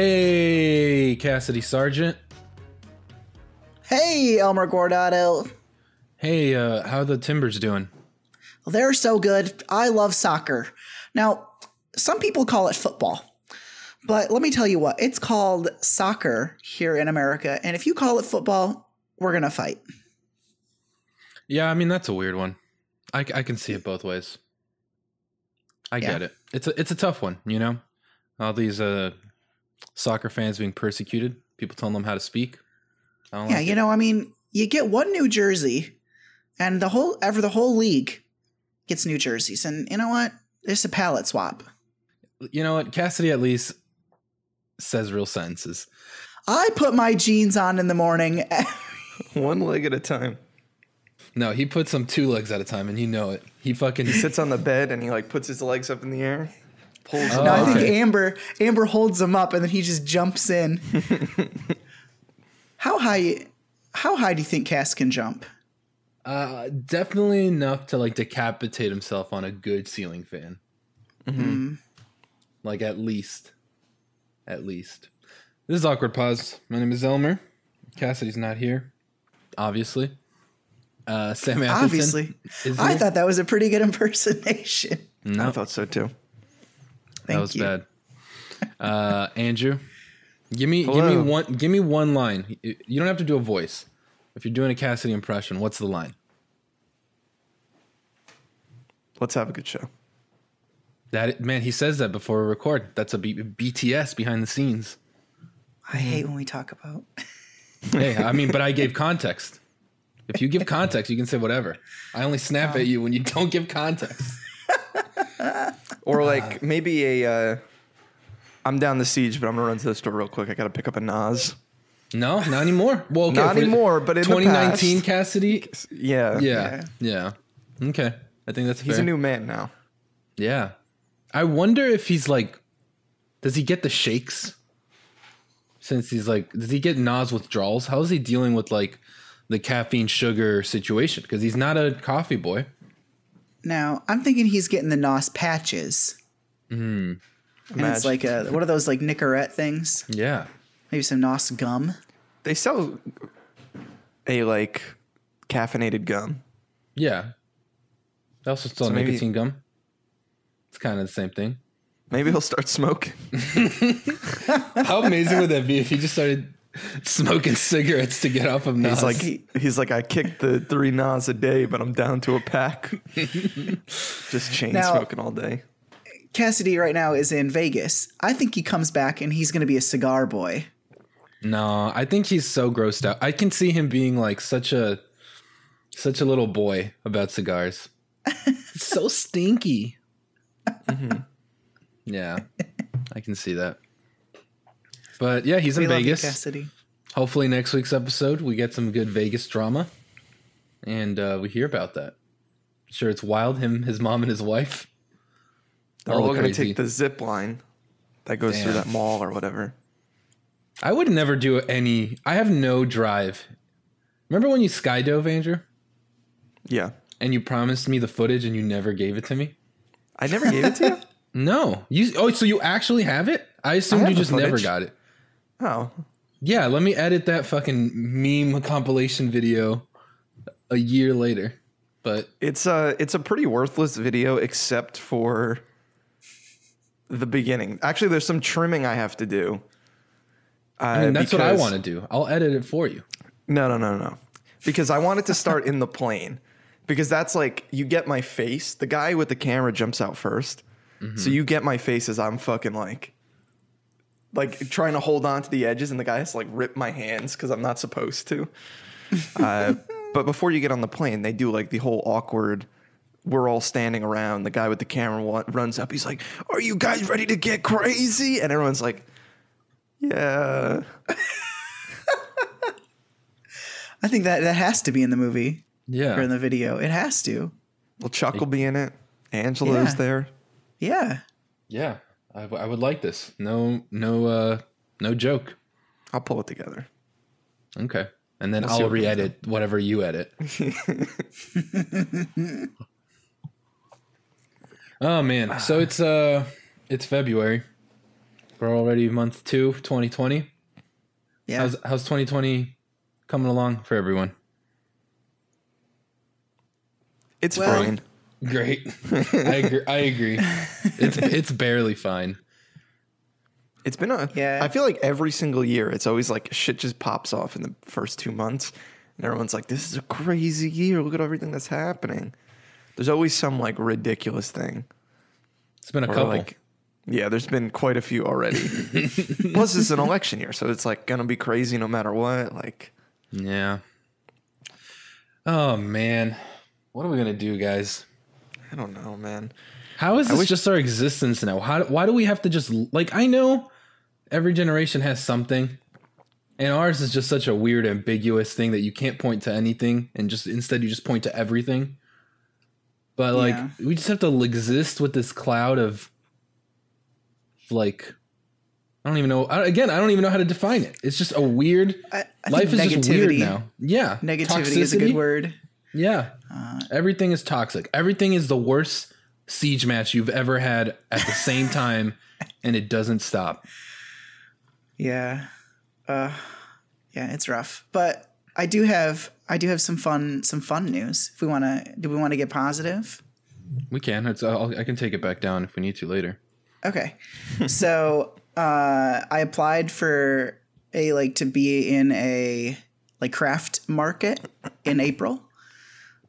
Hey, Cassidy Sargent. Hey, Elmer Guardado. Hey, uh, how the Timbers doing? Well, they're so good. I love soccer. Now, some people call it football. But let me tell you what, it's called soccer here in America. And if you call it football, we're going to fight. Yeah, I mean that's a weird one. I, I can see it both ways. I Yeah. get it. It's a it's a tough one, you know. All these uh, soccer fans being persecuted, people telling them how to speak. I don't Yeah, like you it. know, I mean, you get one New Jersey and the whole ever the whole league gets New Jerseys. And you know what? It's a palette swap. you know what? Cassidy at least says real sentences. I put my jeans on in the morning. One leg at a time. No, he puts them two legs at a time, and you know it. He fucking He sits on the bed and he like puts his legs up in the air, pulls Oh, them no, I think okay. Amber Amber holds him up and then he just jumps in. how high how high do you think Cass can jump? uh, definitely enough to like decapitate himself on a good ceiling fan. Like at least, at least. This is awkward pause. My name is Elmer. Cassidy's not here, obviously. Uh, Sam Atherton Obviously. I here. thought that was a pretty good impersonation. I thought so too. Thank that was you. bad. Uh, Andrew, give me give me one give me one line. You you don't have to do a voice. If you're doing a Cassidy impression, what's the line? Let's have a good show. That man, he says that before we record. That's a B- BTS behind the scenes. I hate when we talk about. hey, I mean, but I gave context. If you give context, you can say whatever. I only snap at you when you don't give context. Or like maybe a. Uh, I'm down the siege, but I'm gonna run to the store real quick. I gotta pick up a NOS. No, not anymore. Well, okay, Not anymore, but in the 2019 past. Cassidy. Yeah, Yeah, yeah, Okay, I think that's He's fair. a new man now. yeah, I wonder if he's like, does he get the shakes? Since he's like, does he get NOS withdrawals? How is he dealing with like the caffeine sugar situation? Because he's not a coffee boy. Now, I'm thinking he's getting the NOS patches. Hmm. And it's like a, what are those like Nicorette things? Yeah. Maybe some NOS gum. They sell a like caffeinated gum. Yeah. They also sell So maybe- nicotine gum. It's kind of the same thing. Maybe he'll start smoking. How amazing would that be if he just started smoking cigarettes to get off of NOS? He's like he's like I kicked the three NOS a day, but I'm down to a pack. Just chain Now- smoking all day. Cassidy right now is in Vegas. I think he comes back and he's going to be a cigar boy. no, I think he's so grossed out. I can see him being like such a such a little boy about cigars. So stinky. Mm-hmm. Yeah, I can see that. But yeah, he's in We love you, Vegas. Cassidy. Hopefully, next week's episode we get some good Vegas drama, and uh, we hear about that. Sure, it's wild. Him, his mom, and his wife. They're All all gonna take the zip line that goes through that mall or whatever. I would never do any. I have no drive. Remember when you skydove, Andrew, Yeah. and you promised me the footage and you never gave it to me? I never gave it to you. No, you. Oh, so you actually have it? I assumed have you just never got it. Oh, Yeah, let me edit that fucking meme compilation video a year later. But it's a it's a pretty worthless video except for the beginning. Actually, there's some trimming I have to do. Uh, I mean, that's what I want to do. I'll edit it for you. No, no, no, no. Because I want it to start in the plane. Because that's like you get my face. The guy with the camera jumps out 1st So you get my face as I'm fucking like like trying to hold on to the edges and the guy has to like rip my hands because I'm not supposed to. Uh, but before you get on the plane, they do like the whole awkward we're all standing around. The guy with the camera wa- runs up. He's like, "Are you guys ready to get crazy?" And everyone's like, "Yeah." I think that that has to be in the movie Yeah, or in the video. It has to. Well, Chuck will be in it. Angela's Yeah. there. Yeah. yeah. I, w- I would like this. No, no, uh, no joke. I'll pull it together. Okay, and then We'll see I'll what we re-edit whatever you edit. oh man, so it's uh, it's February. We're already month two, 2020. Yeah. How's how's 2020 coming along for everyone? It's Well- fine. Great. I agree. I agree. It's it's barely fine. It's been a. Yeah. I feel like every single year, it's always like shit just pops off in the first two months, and everyone's like, "This is a crazy year. Look at everything that's happening." There's always some like ridiculous thing. It's been a Or couple. like, yeah, there's been quite a few already. Plus, it's an election year, so it's like gonna be crazy no matter what. Like, yeah. Oh man, what are we gonna do, guys? I don't know, man. How is this wish- just our existence now? How why do we have to just like I know every generation has something. And ours is just such a weird ambiguous thing that you can't point to anything and just instead you just point to everything. But like Yeah. we just have to exist with this cloud of like I don't even know I, again I don't even know how to define it. It's just a weird I, I life is think just weird negativity- now. Yeah. Negativity is a good word. Yeah. Everything is toxic. Everything is the worst siege match you've ever had at the same time, and it doesn't stop. Yeah. Uh yeah, it's rough. But I do have I do have some fun some fun news. If we want to do we want to get positive? We can. It's, I'll, I can take it back down if we need to later. Okay. so, uh I applied for a like to be in a like craft market in April.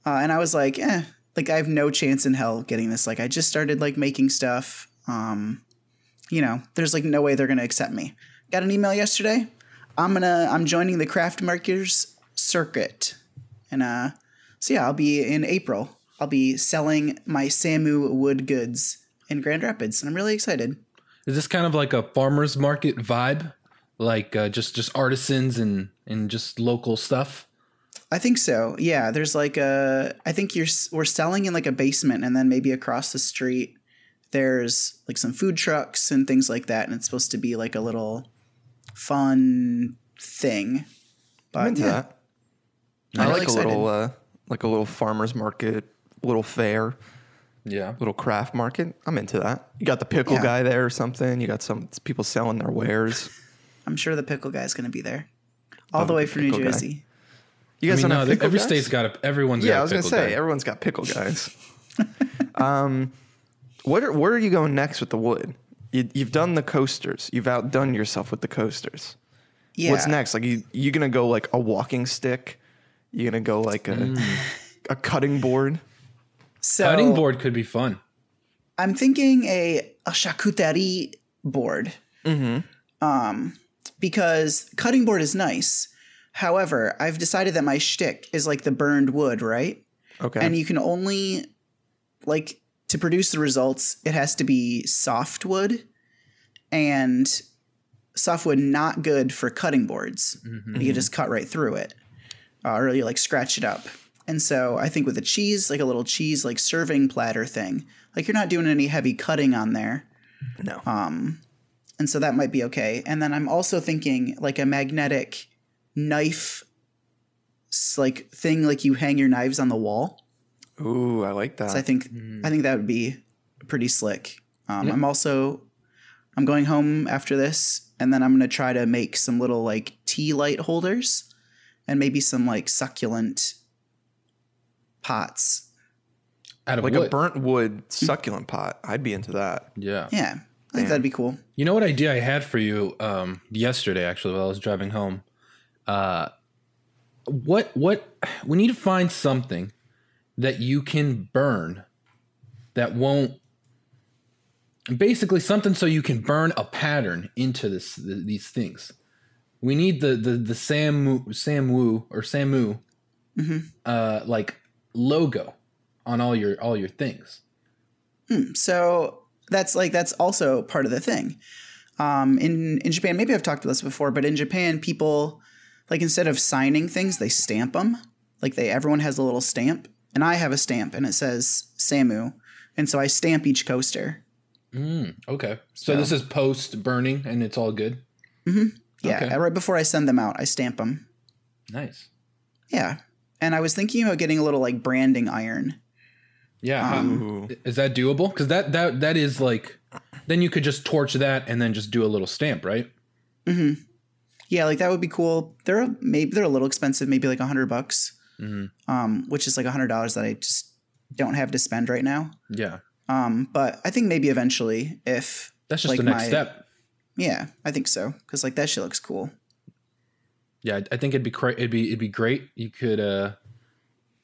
Uh, and I was like, eh, like I have no chance in hell getting this. Like I just started like making stuff. Um, you know, there's like no way they're gonna accept me. Got an email yesterday. I'm gonna I'm joining the craft markers circuit, and uh, so yeah, I'll be in April. I'll be selling my Samu wood goods in Grand Rapids, and I'm really excited. Is this kind of like a farmer's market vibe? Like uh, just just artisans and and just local stuff? I think so. Yeah, there's like a. I think you're we're selling in like a basement, and then maybe across the street, there's like some food trucks and things like that, and it's supposed to be like a little fun thing. But I'm into yeah, that. I'm I really like a excited. little, uh, like a little farmer's market, little fair, Yeah. little craft market. I'm into that. You got the pickle Yeah. guy there or something. You got some people selling their wares. I'm sure the pickle guy's gonna be there, all Love the way good from New Jersey. guy. Jersey. You I guys mean, don't no, have every guys? state's got a. Everyone's Yeah, got I a was gonna say guy. everyone's got pickle guys. um, what are, where are you going next with the wood? You, you've done the coasters. You've outdone yourself with the coasters. Yeah. What's next? Like you, you gonna go like a walking stick? You gonna go like a Mm. a cutting board? So Cutting board could be fun. I'm thinking a a charcuterie board. Hmm. Um, because cutting board is nice. However, I've decided that my shtick is like the burned wood, right? Okay. And you can only like to produce the results, it has to be soft wood and soft wood not good for cutting boards. You can just cut right through it. Uh, or you like scratch it up. And so I think with a cheese, like a little cheese like serving platter thing, like you're not doing any heavy cutting on there. no. Um and so that might be okay. And then I'm also thinking like a magnetic knife like thing like you hang your knives on the wall. Ooh, I like that. So I think I think that would be pretty slick. Um, I'm also I'm going home after this, and then I'm gonna try to make some little like tea light holders, and maybe some like succulent pots. Out of like wood. a burnt wood succulent pot. I'd be into that. Yeah. Yeah, I think that'd be cool. You know what idea I had for you um, yesterday, actually, while I was driving home. Uh, what what we need to find something that you can burn that won't. Basically, something so you can burn a pattern into this th- these things. We need the the the Samu Samu or Samu, uh, like logo on all your all your things. So that's like that's also part of the thing. Um, in in Japan, maybe I've talked about this before, but in Japan, people like instead of signing things, they stamp them. Like they, everyone has a little stamp, and I have a stamp, and it says Samu, and so I stamp each coaster. Mm, okay, so this is post burning, and it's all good. Mm-hmm. Yeah, Okay. right before I send them out, I stamp them. Nice. Yeah, and I was thinking about getting a little like branding iron. Yeah, how- um, Ooh. is that doable? Because that that that is like then you could just torch that and then just do a little stamp, right? Mm-hmm. Yeah, like that would be cool. They're maybe they're a little expensive, maybe like a hundred bucks, Mhm. um, which is like a hundred dollars that I just don't have to spend right now. Yeah, Um, but I think maybe eventually, if that's just like the next my- step. yeah, I think so because like that shit looks cool. Yeah, I- I think it'd be cra- it'd be it'd be great. You could uh,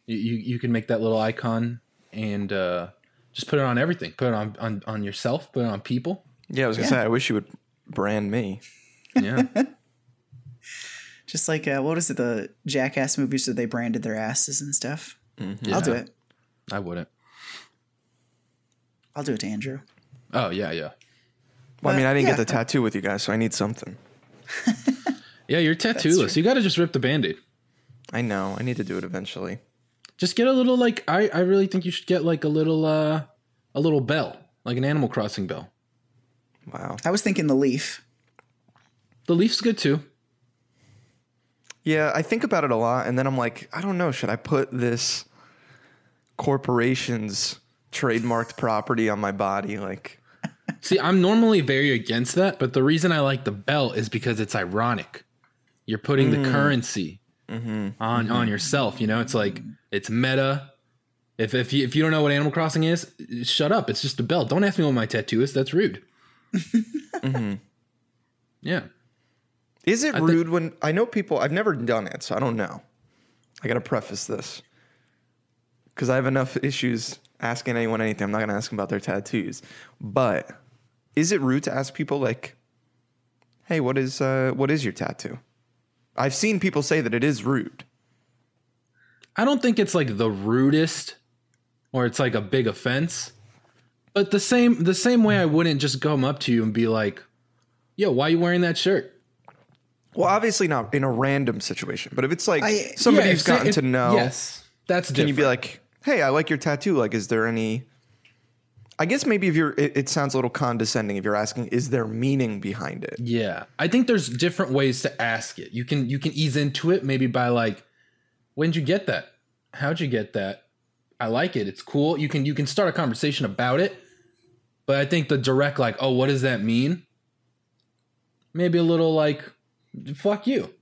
you you, you can make that little icon and uh, just put it on everything. Put it on on on yourself. Put it on people. Yeah, I was gonna Yeah. say I wish you would brand me. Yeah, Just like uh, what is it? The Jackass movies that they branded their asses and stuff. I'll do it. I wouldn't. I'll do it to Andrew. Oh yeah, yeah, Well, I mean, I didn't yeah. get the tattoo with you guys, so I need something. yeah. You're tattooless. You got to just rip the band-aid. I know. I need to do it eventually. Just get a little like I I really think you should get like a little uh a little bell like an Animal Crossing bell. Wow. I was thinking the leaf. The leaf's good too. Yeah, I think about it a lot, and then I'm like, I don't know. Should I put this corporation's trademarked property on my body? Like, See, I'm normally very against that, but the reason I like the bell is because it's ironic. You're putting the mm. currency mm-hmm. on on mm-hmm. yourself. You know, it's like it's meta. If if you if you don't know what Animal Crossing is, shut up. It's just a bell. Don't ask me what my tattoo is. That's rude. Mm-hmm. Yeah. Is it think- rude when I know people? I've never done it, so I don't know. I got to preface this because I have enough issues asking anyone anything. I'm not going to ask them about their tattoos. But is it rude to ask people like, "Hey, what is uh, what is your tattoo?" I've seen people say that it is rude. I don't think it's like the rudest or it's like a big offense. But the same the same way I wouldn't just come up to you and be like, "Yo, why are you wearing that shirt?" Well, obviously not in a random situation, but if it's like I- somebody Yeah, you've if- gotten if- to know, Yes. That's can different. you be like, "Hey, I like your tattoo. Like, is there any?" I guess maybe if you're, it, it sounds a little condescending if you're asking, "Is there meaning behind it?" Yeah. I think there's different ways to ask it. You can you can ease into it maybe by like, when'd you get that? How'd you get that? I like it. It's cool. You can you can start a conversation about it. But I think the direct like, oh, what does that mean? Maybe a little like, fuck you.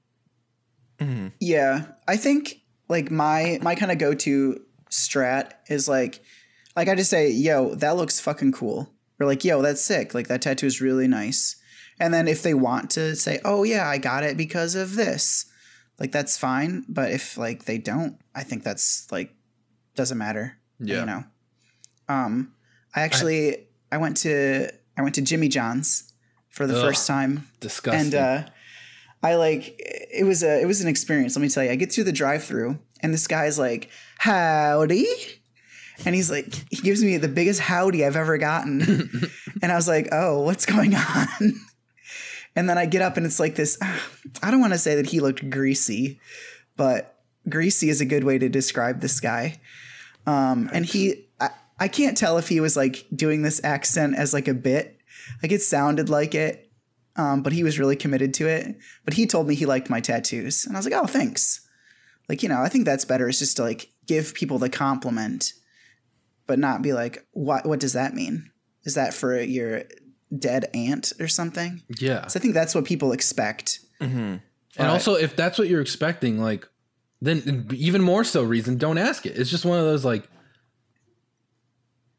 Yeah, I think like my my kind of go to strat is like like I just say, "Yo, that looks fucking cool," or like, "Yo, that's sick." Like that tattoo is really nice. And then if they want to say, "Oh yeah, I got it because of this," like that's fine. But if like they don't, I think that's like doesn't matter. Yeah. you know. Um, I actually I went to I went to Jimmy John's for the Ugh. first time Disgusting. and uh I like it was a it was an experience. Let me tell you. I get through the drive-through, and this guy's like, "Howdy," and he's like, he gives me the biggest howdy I've ever gotten, and I was like, "Oh, what's going on?" and then I get up, and it's like this. I don't want to say that he looked greasy, but greasy is a good way to describe this guy. Um, and he, I, I can't tell if he was like doing this accent as like a bit. Like it sounded like it, um, but he was really committed to it. But he told me he liked my tattoos, and I was like, "Oh, thanks." Like you know, I think that's better. It's just to like give people the compliment, but not be like, "What? What does that mean? Is that for your dead aunt or something?" yeah. So I think that's what people expect. And also, if that's what you're expecting, like, then even more so reason don't ask it. It's just one of those like,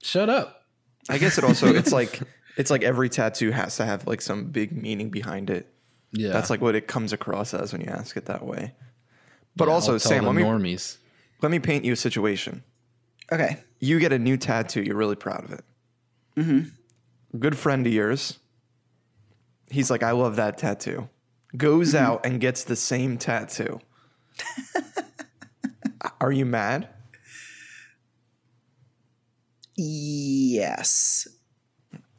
shut up. I guess it also it's like it's like every tattoo has to have like some big meaning behind it. Yeah, That's like what it comes across as when you ask it that way. But I'll also, Sam, let me normies. let me paint you a situation. Okay. You get a new tattoo. You're really proud of it. Mm-hmm. Good friend of yours. He's like, I love that tattoo. Goes out and gets the same tattoo. Are you mad? Yes.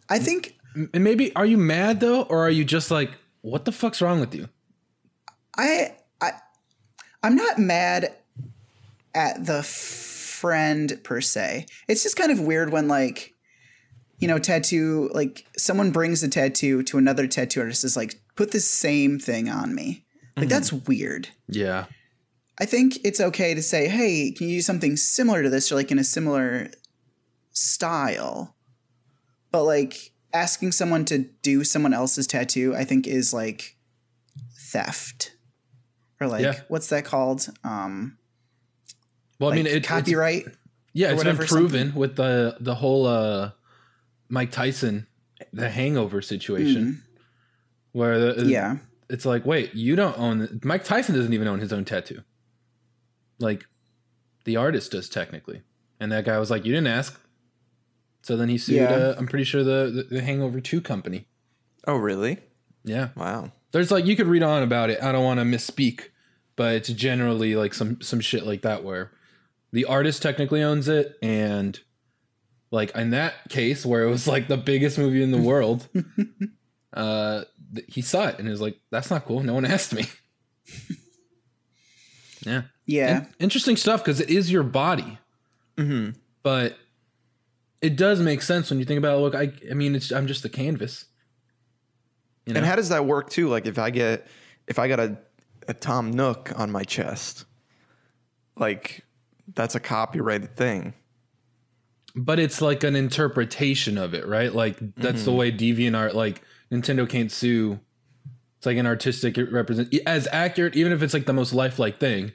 I think And maybe are you mad though, or are you just like, what the fuck's wrong with you? I I I'm not mad at the friend per se. It's just kind of weird when like you know tattoo like someone brings a tattoo to another tattoo artist is like put the same thing on me. Like mm-hmm. that's weird. Yeah, I think it's okay to say, "Hey, can you do something similar to this or like in a similar style?" But like asking someone to do someone else's tattoo, I think is like theft. Or like Yeah. what's that called? Um Well, I mean, it, it's, copyright. yeah, it's been proven with the the whole uh, Mike Tyson, the Hangover situation, where the, Mm. yeah. it's like, wait, you don't own Mike Tyson doesn't even own his own tattoo. Like, the artist does technically, and that guy was like, you didn't ask. So then he sued. Yeah. Uh, I'm pretty sure the, the the Hangover Two company. Oh, really? Yeah, Wow. there's like you could read on about it. I don't want to misspeak, but it's generally like some some shit like that where the artist technically owns it, and like in that case where it was like the biggest movie in the world, uh, th- he saw it and is like, "That's not cool. No one asked me." yeah, Yeah. In- interesting stuff because it is your body, hmm but it does make sense when you think about. It. Look, I I mean, it's I'm just a canvas. You know? And how does that work too? Like if I get if I got a, a Tom Nook on my chest, like that's a copyrighted thing. but it's like an interpretation of it, right? Like that's the mm-hmm. way DeviantArt, like Nintendo can't sue. It's like an artistic represent as accurate, even if it's like the most lifelike thing.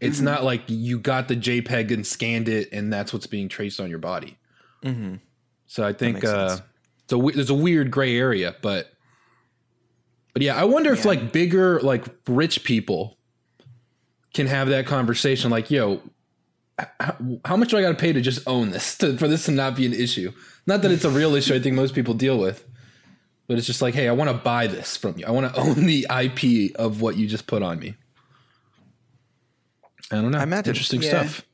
It's mm-hmm. not like you got the JPEG and scanned it, and that's what's being traced on your body. Mm-hmm. So I think makes uh, sense. so. There's a weird gray area, but but yeah, I wonder if like bigger, like rich people can have that conversation. Like, yo, how, how much do I got to pay to just own this to, for this to not be an issue? Not that it's a real issue. I think most people deal with, but it's just like, hey, I want to buy this from you. I want to own the IP of what you just put on me. I don't know. I imagine- interesting Yeah. stuff.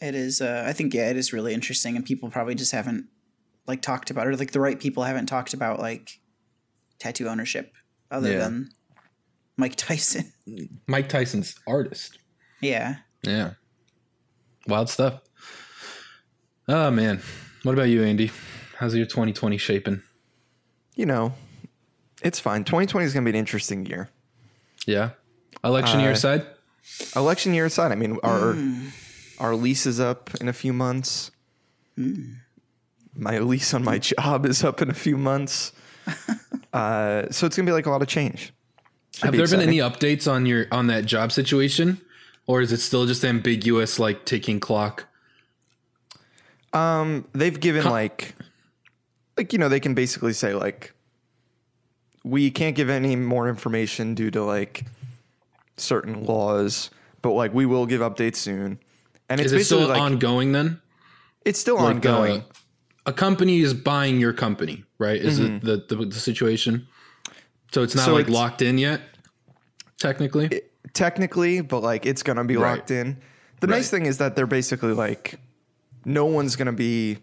It is uh I think yeah, it is really interesting and people probably just haven't like talked about it or like the right people haven't talked about like tattoo ownership other Yeah. than Mike Tyson. Mike Tyson's artist. Yeah. Yeah. Wild stuff. Oh man. What about you, Andy? How's your 2020 shaping? You know, it's fine. 2020 is going to be an interesting year. Yeah. Election year Uh, aside? Election year aside, I mean, our our lease is up in a few months. My lease on my job is up in a few months. uh, so it's gonna be like a lot of change. Should Have be there been any updates on your on that job situation? Or is it still just ambiguous like ticking clock? Um, they've given like, like you know, they can basically say like, we can't give any more information due to like certain laws, but like we will give updates soon. And it's Is it still like ongoing then? it's still Like, ongoing. uh, a company is buying your company, right? Is it the, the the situation? So it's not Mm-hmm. So like it's- locked in yet, technically. technically, but like it's gonna be Right. locked in. The nice thing is that they're basically like, no one's gonna be,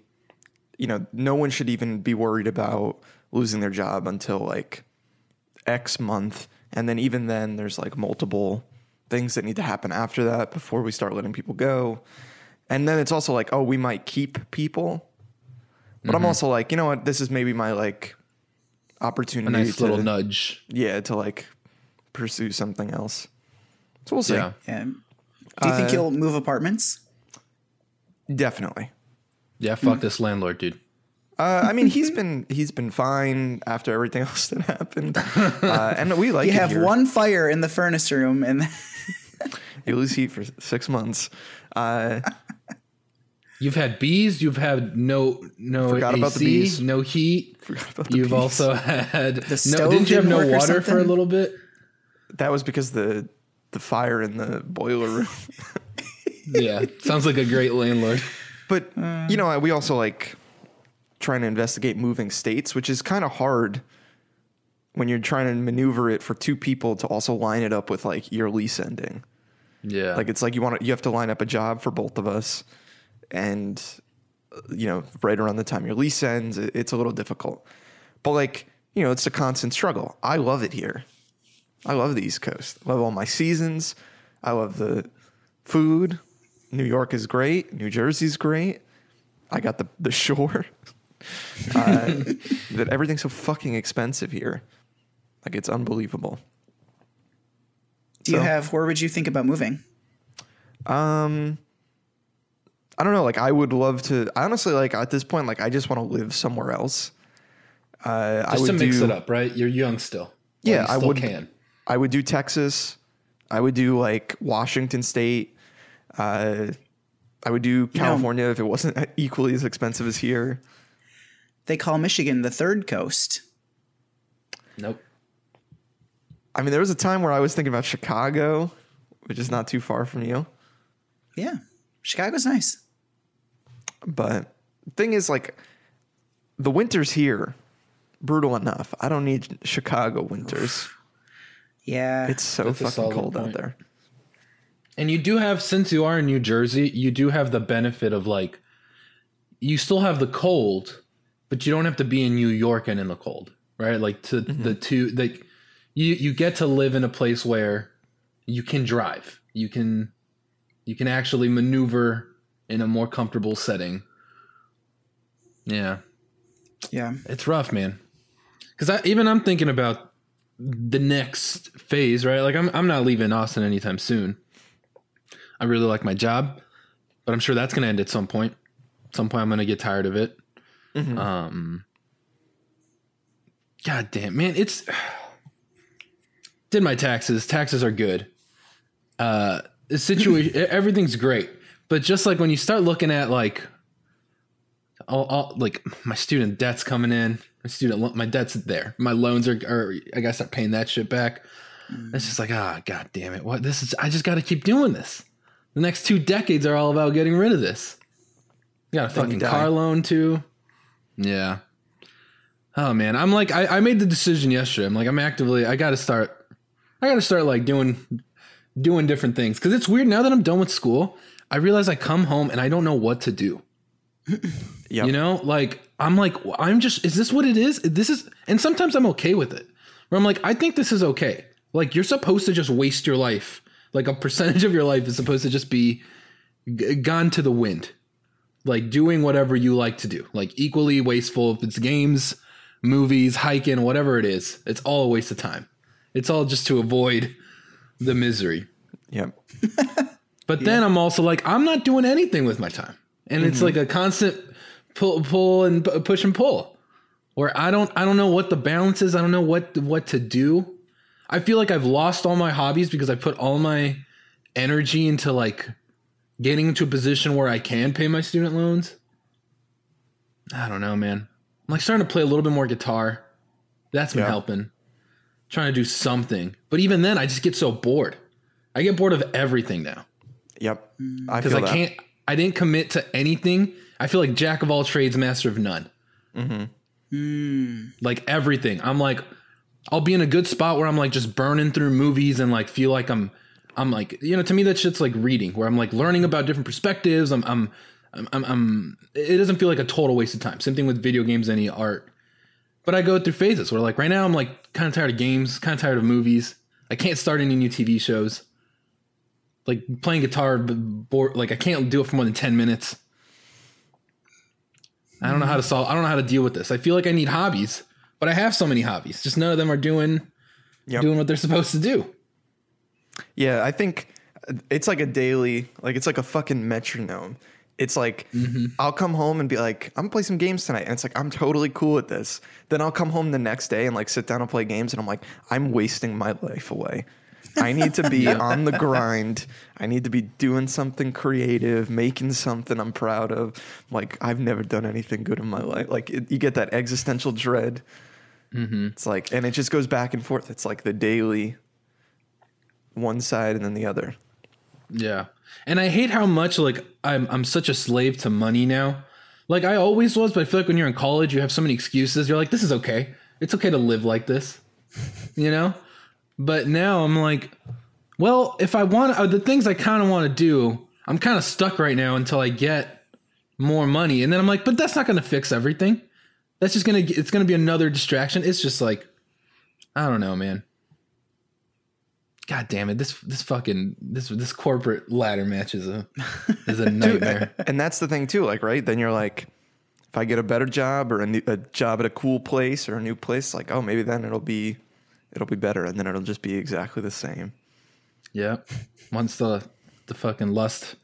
you know, no one should even be worried about losing their job until like X month, and then even then, there's like multiple things that need to happen after that before we start letting people go. And then it's also like, oh, we might keep people, but Mm-hmm. I'm also like, you know what, this is maybe my like a opportunity. nice to, little nudge. yeah, to like pursue something else. So we'll see. Yeah. Yeah. Do you think Uh, you'll move apartments? Definitely. Yeah, fuck this landlord, dude. Uh, I mean, he's been he's been fine after everything else that happened, uh, and we like You it have here. one fire in the furnace room and You lose heat for six months. Uh, You've had bees. You've had no no Forgot AC, about the bees. no heat. forgot about the You've bees. also had no. stove Didn't you have no water for a little bit? that was because the the fire in the boiler room. Yeah, sounds like a great landlord. But you know, we also like trying to investigate moving states, which is kind of hard when you're trying to maneuver it for two people to also line it up with like your lease ending. Yeah, Like it's like you want to, you have to line up a job for both of us, and uh, you know, right around the time your lease ends, it's a little difficult. But like you know, it's a constant struggle. I love it here. I love the East Coast. I love all my seasons. I love the food. New York is great. New Jersey's great. I got the the shore. uh, that everything's so fucking expensive here. Like it's unbelievable. do you have where would you think about moving? Um, I don't know. Like, I would love to. I honestly like at this point, like, I just want to live somewhere else. Uh, I Just would to mix do, it up, right? You're young still. Yeah, you I still would- can. I would do Texas. I would do like Washington State. Uh, I would do California if it wasn't equally as expensive as here. They call Michigan the third coast. Nope. I mean, there was a time where I was thinking about Chicago, which is not too far from you. Yeah. Chicago's nice. But thing is, like, the winters here, brutal enough. I don't need Chicago winters. Yeah. It's so That's fucking solid cold out there. And you do have, since you are in New Jersey, you do have the benefit of like, you still have the cold, but you don't have to be in New York and in the cold, right? Like to mm-hmm. the two, like you you get to live in a place where you can drive, you can you can actually maneuver in a more comfortable setting. Yeah, yeah. it's rough, man. Because I, even I'm thinking about the next phase, right? Like I'm I'm not leaving Austin anytime soon. I really like my job, but I'm sure that's going to end at some point. At some point, I'm going to get tired of it. Um, God damn, man, it's did my taxes. Taxes are good. Uh, the situation, everything's great, but just like when you start looking at like all, all like my student debt's coming in. My student, lo- my debt's there. My loans are, are I gotta start paying that shit back. It's just like, ah, god damn it! What this is? I just got to keep doing this. The next two decades are all about getting rid of this. You got a fucking car loan too. Yeah. Oh man, I'm like, I, I made the decision yesterday. I'm like, I'm actively, I got to start, I got to start like doing, doing different things because it's weird now that I'm done with school. I realize I come home and I don't know what to do. Yep. You know, like I'm like I'm just is this what it is? This is and sometimes I'm okay with it. Where I'm like I think this is okay. Like you're supposed to just waste your life. Like a percentage of your life is supposed to just be g- gone to the wind. Like doing whatever you like to do. Like equally wasteful if it's games, movies, hiking, whatever it is. It's all a waste of time. It's all just to avoid the misery. Yep. But then I'm also like, I'm not doing anything with my time, and it's mm-hmm. like a constant pull, pull and pu- push and pull, where I don't, I don't know what the balance is. I don't know what what to do. I feel like I've lost all my hobbies because I put all my energy into like getting into a position where I can pay my student loans. I don't know, man. I'm like starting to play a little bit more guitar. That's been Yeah. helping. Trying to do something, but even then, I just get so bored. I get bored of everything now Yep. Mm. I because feel I that. can't. I didn't commit to anything. I feel like jack of all trades, master of none. Mm-hmm. Mm. Like everything. I'm like, I'll be in a good spot where I'm like just burning through movies and like feel like I'm, I'm like, you know, to me that shit's like reading, where I'm like learning about different perspectives. I'm, I'm, I'm, I'm, I'm it doesn't feel like a total waste of time. Same thing with video games, any art. But I go through phases where like right now I'm like kind of tired of games, kind of tired of movies. I can't start any new TV shows. Like playing guitar, like I can't do it for more than ten minutes. I don't know how to solve. I don't know how to deal with this. I feel like I need hobbies, but I have so many hobbies. Just none of them are doing Yep. doing what they're supposed to do. Yeah, I think uh, it's like a daily, like it's like a fucking metronome. It's like mm-hmm. I'll come home and be like, I'm gonna play some games tonight, and it's like I'm totally cool with this. Then I'll come home the next day and like sit down and play games, and I'm like, I'm wasting my life away. I need to be on the grind. I need to be doing something creative, making something I'm proud of. Like I've never done anything good in my life. Like it, you get that existential dread. Mm-hmm. It's like, and it just goes back and forth. It's like the daily one side and then the other. Yeah. And I hate how much like I'm I'm such a slave to money now. Like I always was, but I feel like when you're in college, you have so many excuses. You're like, this is okay. It's okay to live like this. You know? But now I'm like, well, if I want uh, the things I kind of want to do, I'm kind of stuck right now until I get more money. And then I'm like, but that's not going to fix everything. That's just going to it's going to be another distraction. It's just like I don't know, man. God damn it! This this fucking this this corporate ladder match is a is a nightmare. And that's the thing too, like, right? Then you're like, if I get a better job or a, new, a job at a cool place or a new place, like, oh, maybe then it'll be, it'll be better, and then it'll just be exactly the same. yeah, once the the fucking lust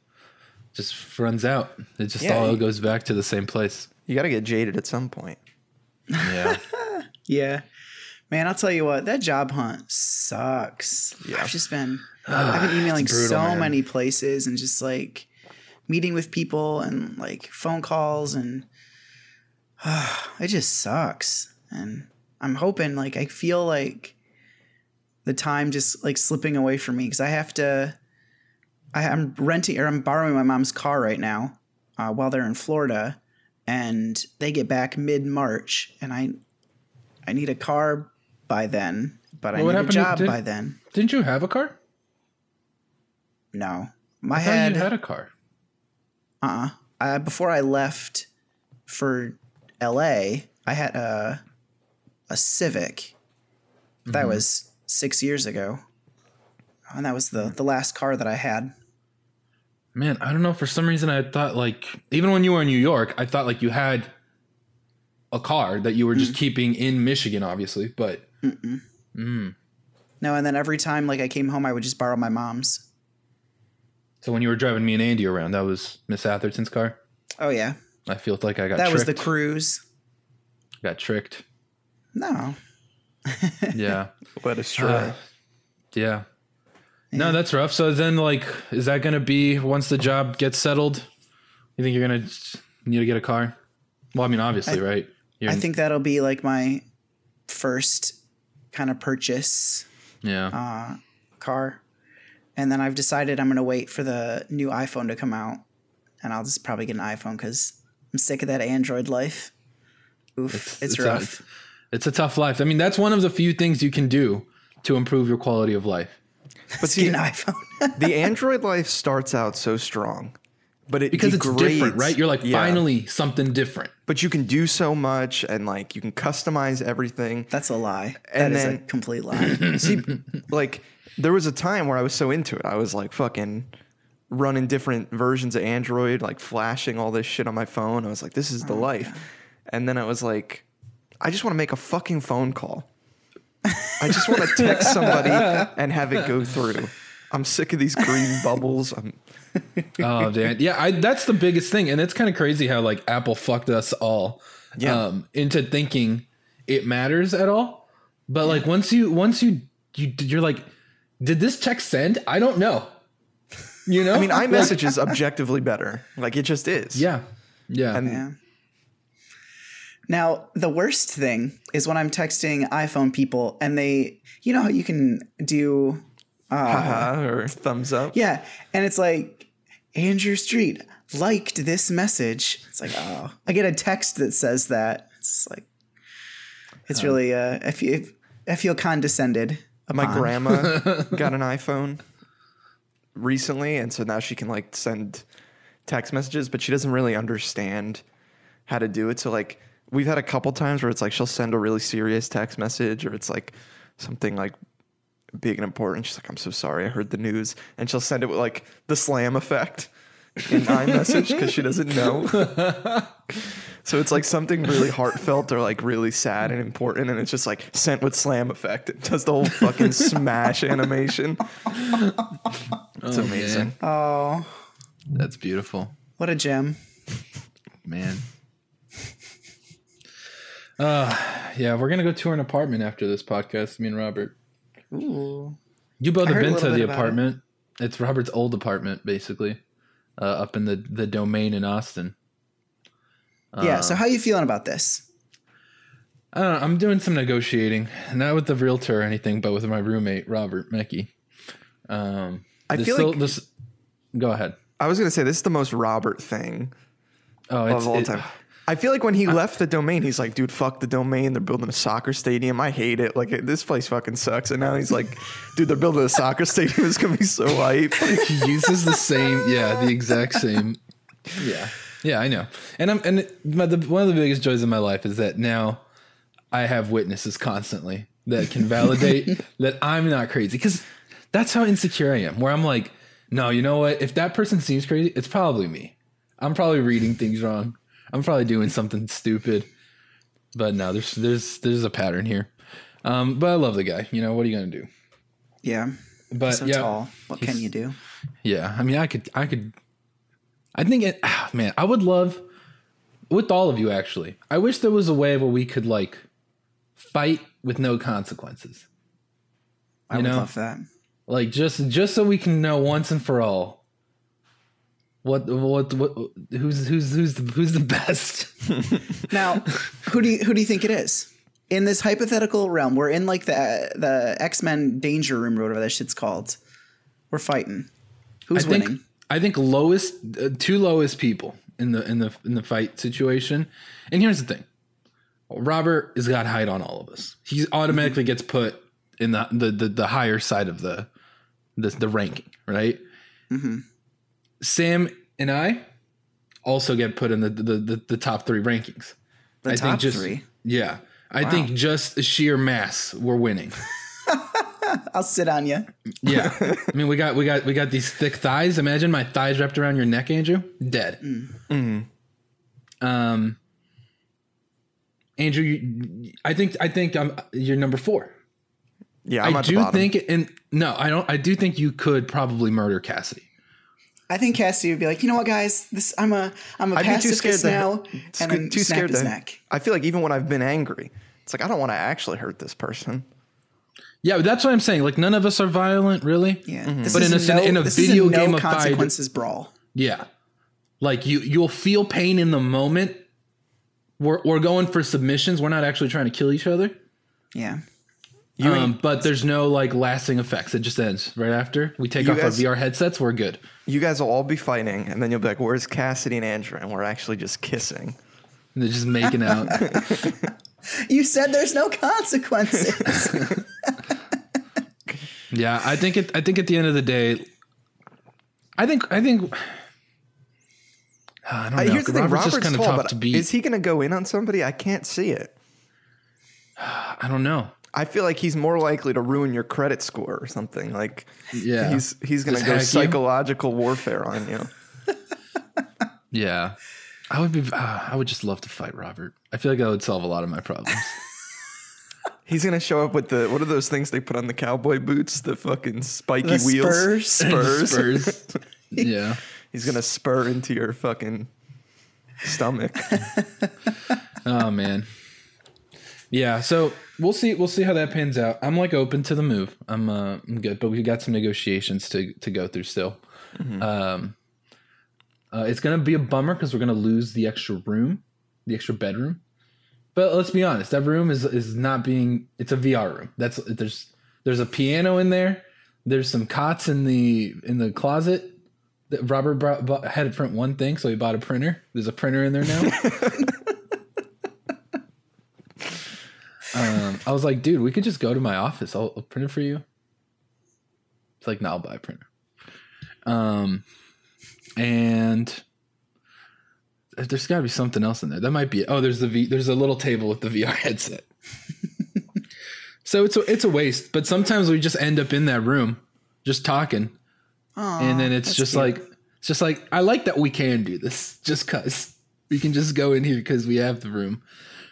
just runs out, it just Yeah, all you- goes back to the same place. You got to get jaded at some point. Yeah, Yeah. Man, I'll tell you what, that job hunt sucks. Yeah. I've just been I've been emailing brutal, so man. many places and just like meeting with people and like phone calls and it just sucks. And I'm hoping like I feel like the time just like slipping away from me because I have to I, I'm renting or I'm borrowing my mom's car right now uh, while they're in Florida and they get back mid March and I I need a car by then, but I Well, what need a job did- by then. Didn't you have a car? No, my I head. you had a car. uh-uh. uh Before I left for L.A., I had a a Civic. Mm-hmm. That was six years ago, and that was the the last car that I had. Man, I don't know. For some reason, I thought like even when you were in New York, I thought like you had a car that you were just keeping in Michigan, obviously. But No, and then every time like I came home, I would just borrow my mom's. so when you were driving me and Andy around, that was Miss Atherton's car. Oh yeah, I feel like I got that tricked. was the cruise. got tricked. No, Yeah, Let us try. Uh, yeah. No, that's rough. So then, like, is that going to be once the job gets settled? You think you're going to need to get a car? Well, I mean, obviously, right? You're I think that'll be like my first kind of purchase yeah. uh, car. And then I've decided I'm going to wait for the new iPhone to come out. And I'll just probably get an iPhone because I'm sick of that Android life. Oof, it's, a- rough. it's a tough life. I mean, that's one of the few things you can do to improve your quality of life. but see, Get an iPhone. the Android life starts out so strong, but it Because it's different, right? You're like, Yeah. finally something different. But you can do so much, and like you can customize everything. That's a lie. And That is then- a complete lie. See, like there was a time where I was so into it. I was like fucking running different versions of Android, like flashing all this shit on my phone. I was like, this is the oh, life. And then I was like, I just want to make a fucking phone call. I just want to text somebody and have it go through. I'm sick of these green bubbles. I'm Oh, Dan. Yeah, I, that's the biggest thing. And it's kind of crazy how, like, Apple fucked us all Yeah. um, into thinking it matters at all. But, like, once you, once you, you, you're like, did this check send? I don't know. You know? I mean, iMessage is objectively better. Like it just is. Yeah. Yeah. And Yeah. Now, the worst thing is when I'm texting iPhone people and they, you know how you can do, haha, or thumbs up. yeah, and it's like, Andrew Street liked this message. It's like, oh, I get a text that says that. It's like, it's really, uh, I feel, I feel condescended. My upon. grandma got an iPhone recently, and so now she can like send text messages, but she doesn't really understand how to do it. So like we've had a couple times where it's like she'll send a really serious text message, or it's like something like big and important. She's like, "I'm so sorry, I heard the news," and she'll send it with like the slam effect in iMessage because she doesn't know. So it's like something really heartfelt or like really sad and important, and it's just like sent with slam effect. It does the whole fucking smash animation. It's Oh, amazing. man. Oh, That's beautiful. what a gem. Man. Uh, yeah, we're gonna go tour an apartment after this podcast. Me and Robert. Ooh. You both have a been to the about it. apartment. It's Robert's old apartment, basically, uh, up in the the domain in Austin. Yeah. So how you feeling about this? I don't know. I'm doing some negotiating, not with the realtor or anything, but with my roommate Robert Mecky. Um, I feel still- like- this. Go ahead. I was gonna say this is the most Robert thing Oh, it's of all it- time. I feel like when he left the domain, he's like, "Dude, fuck the domain. They're building a soccer stadium. I hate it. Like this place fucking sucks." And now he's like, "Dude, they're building a soccer stadium. It's gonna be so hype." he uses the same yeah the exact same yeah yeah i know and i'm and my, the, one of the biggest joys of my life is that now i have witnesses constantly that can validate that i'm not crazy because that's how insecure i am where i'm like no you know what if that person seems crazy it's probably me i'm probably reading things wrong i'm probably doing something stupid but no there's there's there's a pattern here um but i love the guy you know what are you gonna do Yeah. but So yeah tall. What can you do? yeah, I mean, I could, I could, I think it, ah, man, I would love with all of you actually. I wish there was a way where we could like fight with no consequences. I You would know? love that. Like just just so we can know once and for all what what what who's who's who's the, who's the best. Now, who do you who do you think it is? In this hypothetical realm, we're in like the the X Men Danger Room or whatever that shit's called. We're fighting. Who's I think winning? I think lowest uh, two lowest people in the in the in the fight situation. And here's the thing. Robert has got height on all of us. He automatically gets put in the the the, the higher side of the the, the ranking, right? Mm-hmm. Sam and I also get put in the the, the, the top three rankings. The I top think just three. yeah. I think just sheer mass we're winning. I'll sit on you. Yeah. I mean we got we got we got these thick thighs. Imagine my thighs wrapped around your neck, Andrew. Dead. Um Andrew, you, I think I think I'm you're number four. Yeah, I'm I at do bottom. think, and no, I don't. I do think you could probably murder Cassidy. I think Cassidy would be like, you know what, guys, this I'm a I'm a I'd be too pacifist scared to now, sc- and then too snap scared his to. neck. I feel like even when I've been angry, it's like I don't want to actually hurt this person. Yeah, that's what I'm saying. Like none of us are violent, really. Yeah, Mm-hmm. But in a- no, in a this is video no game of fight- consequences brawl. Yeah. Like you you'll feel pain in the moment. We're we're going for submissions. We're not actually trying to kill each other. Yeah, You um, but there's no like lasting effects. It just ends right after we take You off guys- our VR headsets. We're good. you guys will all be fighting, and then you'll be like, "Where's Cassidy and Andrew?" And we're actually just kissing. They're just making out. you said there's no consequences. yeah, I think it. I think at the end of the day, I think I think. I don't Uh, here's the thing: Robert's Robert's just kind of tall, tough but to beat. is he going to go in on somebody? I can't see it. I don't know. I feel like he's more likely to ruin your credit score or something. Like, Yeah. he's he's going to Just go hack you? psychological warfare on you. Yeah, I would be. Uh, I would just love to fight Robert. I feel like that would solve a lot of my problems. He's going to show up with the what are those things they put on the cowboy boots? The fucking spiky The wheels. spurs? Spurs. Spurs. yeah. He's going to spur into your fucking stomach. Oh man. Yeah. So we'll see. We'll see how that pans out. I'm like open to the move. I'm. Uh, I'm good, but we've got some negotiations to to go through still. Um. Uh, it's gonna be a bummer because we're gonna lose the extra room, the extra bedroom. But let's be honest, that room is is not being. It's a VR room. That's there's there's a piano in there. There's some cots in the in the closet. That Robert brought, bought, had to print one thing, so he bought a printer. There's a printer in there now. um, I was like, dude, we could just go to my office. I'll, I'll print it for you. It's like, no, I'll buy a printer. Um, and there's got to be something else in there. That might be. Oh, there's the v, there's a little table with the VR headset. so it's a, it's a waste. But sometimes we just end up in that room, just talking, and then it's just cute. like it's just like I like that we can do this just cuz we can just go in here because we have the room.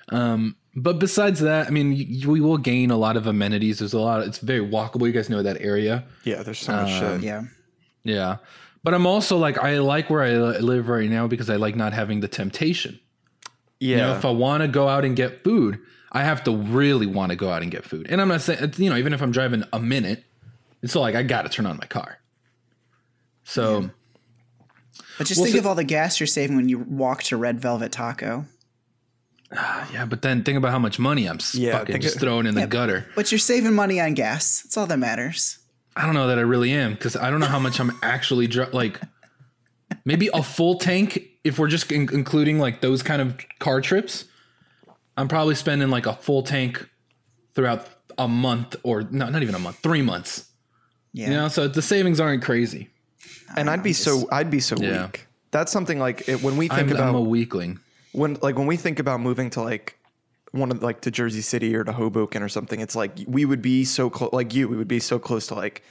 Um, but besides that, I mean, y- we will gain a lot of amenities. There's a lot. it's very walkable. You guys know that area. Yeah, there's so much shit. Um, yeah, Yeah. But I'm also like I like where I live right now because I like not having the temptation. Yeah. You know, if I want to go out and get food, I have to really want to go out and get food. And I'm not saying you know, even if I'm driving a minute, it's still like I got to turn on my car. So but just Well, think so- of all the gas you're saving when you walk to Red Velvet Taco. yeah, but then think about how much money I'm Yeah, fucking just of- throwing in the gutter. But you're saving money on gas. That's all that matters. I don't know that I really am because I don't know how much I'm actually dri- like. Maybe a full tank if we're just in- including like those kind of car trips. I'm probably spending like a full tank throughout a month or no, not even a month, three months. Yeah. You know, so the savings aren't crazy. and I'd be so I'd be so Yeah. weak. That's something like it, when we think I'm, about I'm a weakling. When like when we think about moving to like one of like to Jersey City or to Hoboken or something, it's like we would be so close like you, we would be so close to like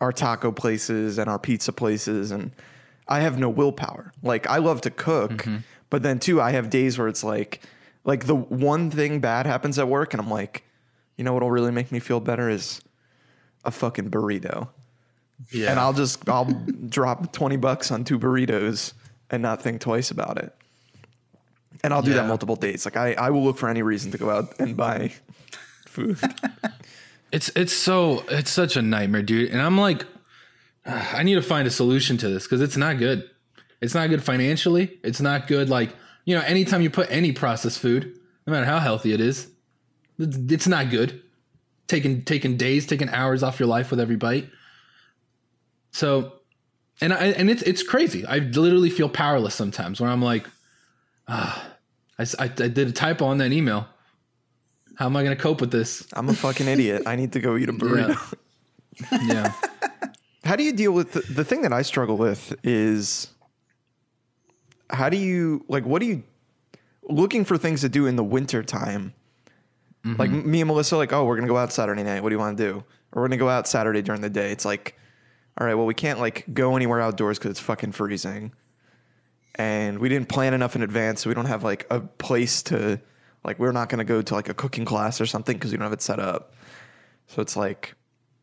our taco places and our pizza places and I have no willpower. Like I love to cook, Mm-hmm. but then too I have days where it's like like the one thing bad happens at work and I'm like, you know what'll really make me feel better is a fucking burrito. Yeah. And I'll just I'll drop 20 bucks on two burritos and not think twice about it. And I'll do that multiple days. Like I, I will look for any reason to go out and buy food. It's it's so it's such a nightmare, dude. And I'm like, "Ah, I need to find a solution to this because it's not good. It's not good financially. It's not good. Like you know, anytime you put any processed food, no matter how healthy it is, it's, it's not good. Taking taking days, taking hours off your life with every bite. So, and I and it's it's crazy. I literally feel powerless sometimes when I'm like, ah, I, I- I did a typo on that email. How am I going to cope with this? I'm a fucking idiot. I need to go eat a burrito. Yeah. How do you deal with the, the thing that I struggle with is how do you like what do you looking for things to do in the winter time? Like me and Melissa, like, oh, we're gonna go out Saturday night. What do you want to do? Or we're gonna go out Saturday during the day. It's like, all right, well, we can't like go anywhere outdoors because it's fucking freezing, and we didn't plan enough in advance, so we don't have like a place to like. We're not gonna go to like a cooking class or something because we don't have it set up. So it's like,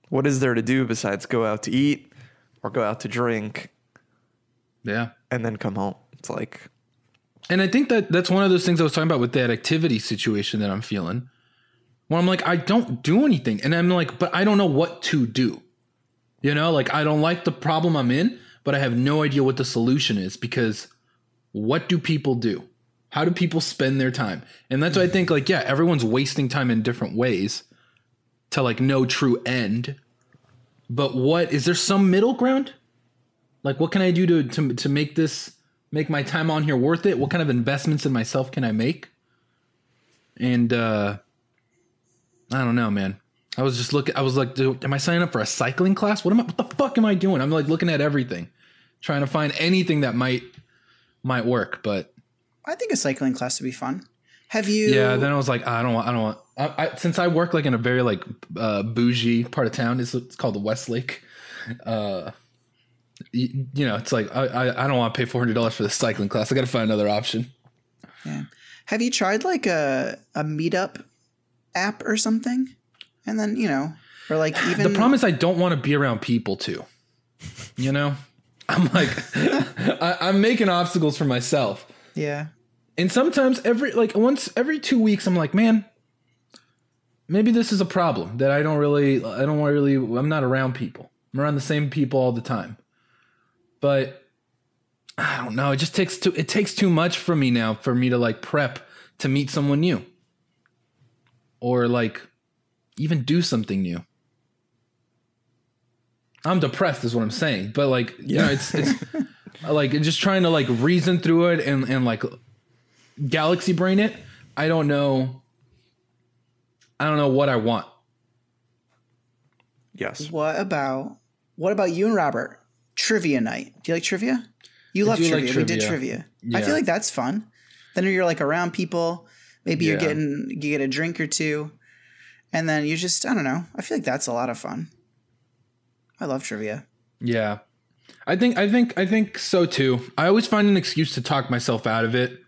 what is there to do besides go out to eat or go out to drink Yeah. and then come home? It's like, And I think that that's one of those things I was talking about with that activity situation that I'm feeling. When I'm like, I don't do anything. And I'm like, but I don't know what to do. You know, like I don't like the problem I'm in, but I have no idea what the solution is because what do people do? How do people spend their time? And that's why I think, like, yeah, everyone's wasting time in different ways to like no true end. But what is there some middle ground? Like, what can I do to to to make this make my time on here worth it? What kind of investments in myself can I make? And uh I don't know, man. I was just looking. I was like, am I signing up for a cycling class? What am I? What the fuck am I doing? I'm like looking at everything, trying to find anything that might might work. But I think a cycling class would be fun. Have you? yeah, then I was like, I don't want. I don't want. I, I, since I work like in a very like uh, bougie part of town, it's, it's called the Westlake. Uh, you, you know, it's like I I, I don't want to pay four hundred dollars for this cycling class. I got to find another option. Yeah. Have you tried like a a meetup app or something? And then you know, or like even the problem is I don't want to be around people too. You know, I'm like I, I'm making obstacles for myself, yeah, and sometimes every like once every two weeks I'm like, man, maybe this is a problem that I don't really I don't really I'm not around people. I'm around the same people all the time, but I don't know. It just takes too it takes too much for me now for me to like prep to meet someone new, or like even do something new. I'm depressed, is what I'm saying. But like, you know, it's it's like just trying to like reason through it and and like galaxy brain it. I don't know. I don't know what I want. yes. What about what about you and Robert? Trivia night. Do you like trivia? You love trivia. like We did trivia. trivia. I feel like that's fun. Then you're like around people. Maybe you're getting you get a drink or two, and then you just I don't know. I feel like that's a lot of fun. I love trivia. Yeah. I think I think I think so too. I always find an excuse to talk myself out of it.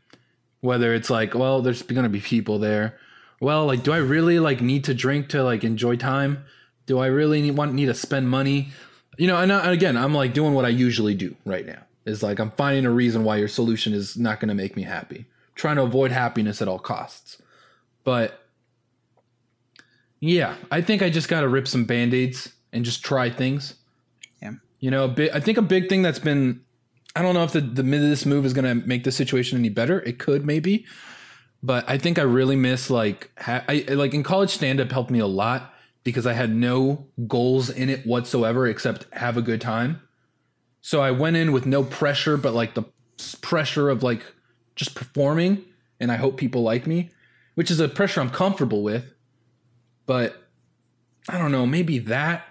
Whether it's like, well, there's gonna be people there. Well, like, do I really like need to drink to like enjoy time? Do I really need want need to spend money? You know, and, I, and again, I'm like doing what I usually do right now. Is like I'm finding a reason why your solution is not gonna make me happy. Trying to avoid happiness at all costs. But yeah, I think I just gotta rip some band-aids and just try things. Yeah. You know, big, I think a big thing that's been, I don't know if the, the this move is going to make the situation any better. It could maybe, but I think I really miss like, ha- I like in college stand up helped me a lot because I had no goals in it whatsoever except have a good time. So I went in with no pressure, but like the pressure of like just performing and I hope people like me, which is a pressure I'm comfortable with. But I don't know, maybe that